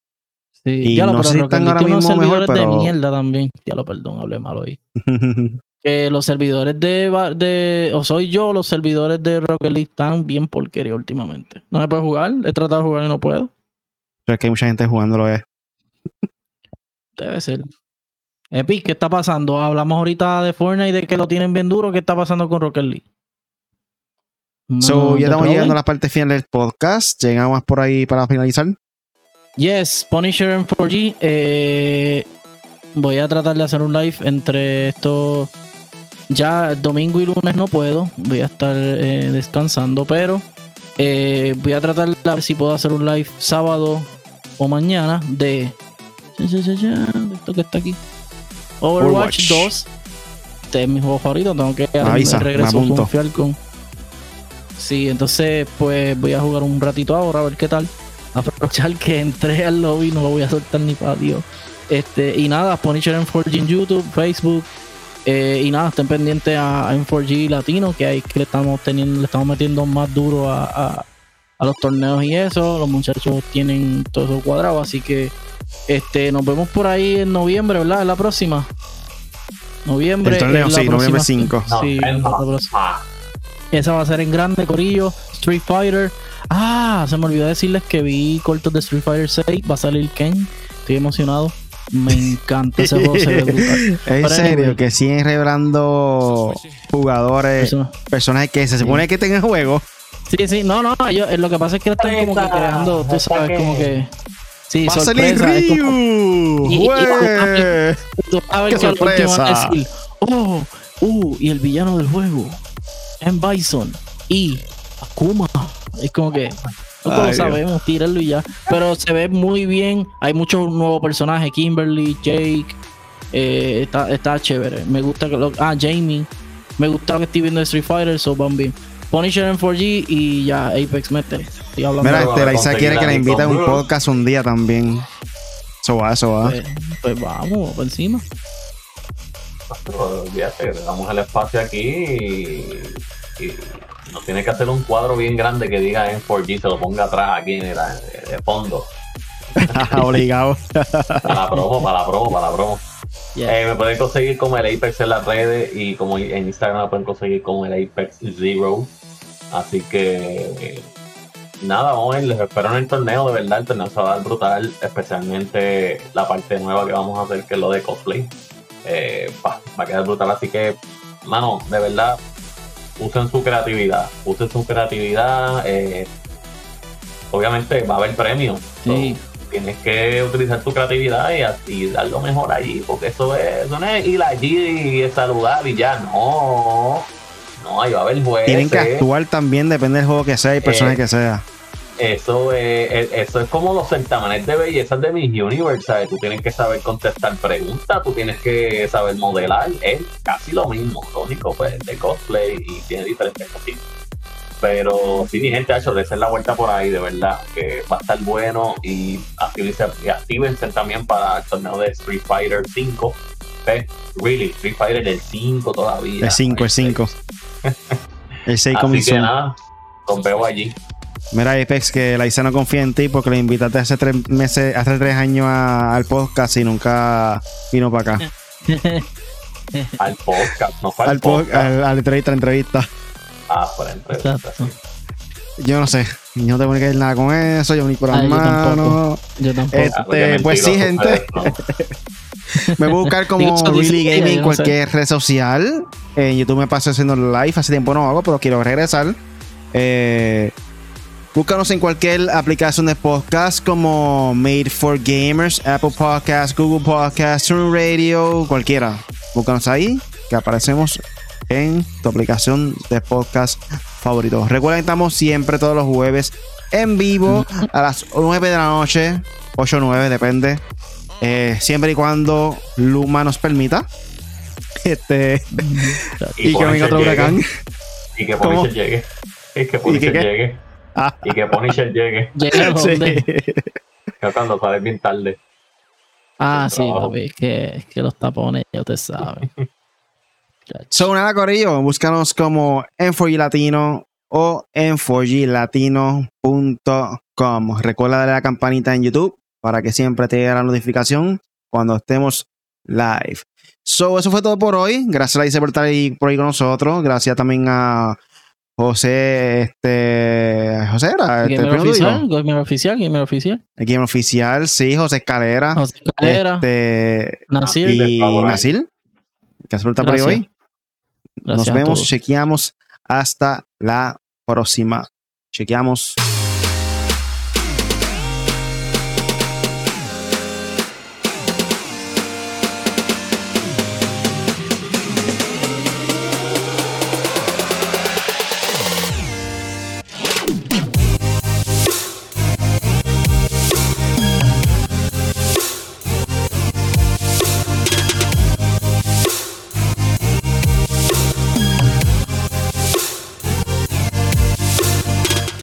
sí. y Ya lo, no pero sé si están ahora mismo mejor, servidores pero- de mierda también. Ya lo perdón, hablé malo ahí. Que los servidores de, o soy yo, los servidores de Rocket League están bien porquería últimamente. No me puedo jugar, he tratado de jugar y no puedo. Pero es que hay mucha gente jugándolo. Eh. Debe ser. Epic, ¿qué está pasando? Hablamos ahorita de Fortnite de que lo tienen bien duro. ¿Qué está pasando con Rocket League? So, ya ¿te estamos problem? llegando a la parte final del podcast. Llegamos por ahí para finalizar. Yes, Punisher en 4G. eh, voy a tratar de hacer un live entre estos. Ya domingo y lunes no puedo. Voy a estar eh, descansando, pero eh, voy a tratar de ver si puedo hacer un live sábado o mañana de. esto que está aquí. Overwatch, Overwatch. 2. Este es mi juego favorito. Tengo que me regreso apunto. con. Sí, entonces pues voy a jugar un ratito ahora a ver qué tal. Aprovechar que entré al lobby, no lo voy a soltar ni para Dios. Este, y nada, Punisher en 4G en YouTube, Facebook. eh, y nada, estén pendientes a, a M4G Latino, que ahí que le estamos teniendo, le estamos metiendo más duro a, a- a los torneos y eso. Los muchachos tienen todo eso cuadrado, así que este, nos vemos por ahí en noviembre, ¿verdad? En la próxima. Noviembre. El torneo, sí, noviembre próxima- 5. No, Sí, ven, la próxima. Ah, esa va a ser en grande, Corillo. Street Fighter. Ah, se me olvidó decirles que vi cortos de Street Fighter 6. Va a salir Ken. Estoy emocionado. Me encanta ese juego, se ve brutal. En Pero serio, anyway. que siguen revelando jugadores, Eso- personajes que se supone que tengan juego. Sí, sí, no, no. eh, lo que pasa es que están como que creando, tú sabes, como que. Sí, ¡Va a salir sorpresa. es como- Ryu! Y- y- ¡Güey! tú sabes ¡Qué que al último van a sorpresa! decir, oh, uh, y el villano del juego, M. Bison y Akuma. Es como que, no Ay, lo Dios. sabemos, tíralo y ya. Pero se ve muy bien. Hay muchos nuevos personajes, Kimberly, Jake. eh, está, está chévere. Me gusta que lo. Ah, Jamie. Me gusta lo que estoy viendo de Street Fighter, so van bien. Punisher en 4G y ya Apex. Estoy hablando Mira, este, la Isa quiere que la invite a un podcast un día también. Eso va, eso va. pues, pues vamos, por encima. pero olvídate, le damos el espacio aquí y, y nos tiene que hacer un cuadro bien grande que diga en 4G, se lo ponga atrás aquí en el, fondo. Obligado. Para la promo, para la promo, para la promo. Yeah. Eh, me pueden conseguir como el Apex en las redes y como en Instagram me pueden conseguir como el Apex Zero. Así que eh, nada, vamos a ver, les espero en el torneo, de verdad, el torneo se va a dar brutal, especialmente la parte nueva que vamos a hacer, que es lo de cosplay. Eh, va a quedar brutal, así que, mano, de verdad, usen su creatividad, usen su creatividad. eh, obviamente va a haber premios. Sí. So, tienes que utilizar tu creatividad y, así dar lo mejor allí, porque eso es, eso no es ir allí y saludar y ya, no. No, ahí va a haber jueces. Tienen que actuar también, depende del juego que sea y personaje Eh, que sea. Eso es, es- eso es como los certámenes de belleza de Miss Universe, ¿sabes? Tú tienes que saber contestar preguntas, tú tienes que saber modelar, es casi lo mismo, lógico, pues, de cosplay y tiene diferentes cositas. Pero sí, mi gente, hecho, de la vuelta por ahí, de verdad, que va a estar bueno y y actívense también para el torneo de Street Fighter 5. ¿Ves? Really, Street Fighter del 5 todavía. El 5, el 5. El 6 Así comenzó. que nada, los veo allí. Mira, Apex, que la Isa no confía en ti porque le invitaste hace tres meses, hace tres años al podcast y nunca vino para acá. al podcast, no fue al, al podcast. Al, a la entrevista, entrevista. Ah, por la entrevista. Yo no sé, yo no tengo que ver nada con eso, yo ni por las manos. Yo tampoco. Este, pues sí, gente. me voy a buscar como Really Gaming en cualquier red social. En YouTube me paso haciendo live, hace tiempo no hago, pero quiero regresar. Eh, búscanos en cualquier aplicación de podcast como Made for Gamers, Apple Podcasts, Google Podcasts, Turn Radio, cualquiera. Búscanos ahí, que aparecemos en tu aplicación de podcast favorito. Recuerden que estamos siempre todos los jueves en vivo a las 9 de la noche, 8 o 9, depende. Eh, siempre y cuando Luma nos permita. Este. y, que venga otro huracán. Y que Punisher llegue. Y que Punisher llegue. Ah. Y que Punisher llegue. ¿Llega a dónde? Que cuando sale bien tarde. Ah, sí, papi, que, que los tapones, ya te saben. So, nada, Corillo, búscanos como en 4 Latino o en 4glatino.com. Recuerda darle a la campanita en YouTube para que siempre te llegue la notificación cuando estemos live. So, eso fue todo por hoy. Gracias a por estar ahí por ahí con nosotros. Gracias también a José, este. José era. Este, gamer oficial, gamer oficial, gamer oficial. El gamer oficial, sí, José Escalera. José Escalera. Este, Nasir. Y Nasir. Gracias por estar por ahí hoy. Nos vemos, chequeamos. Hasta la próxima. Chequeamos.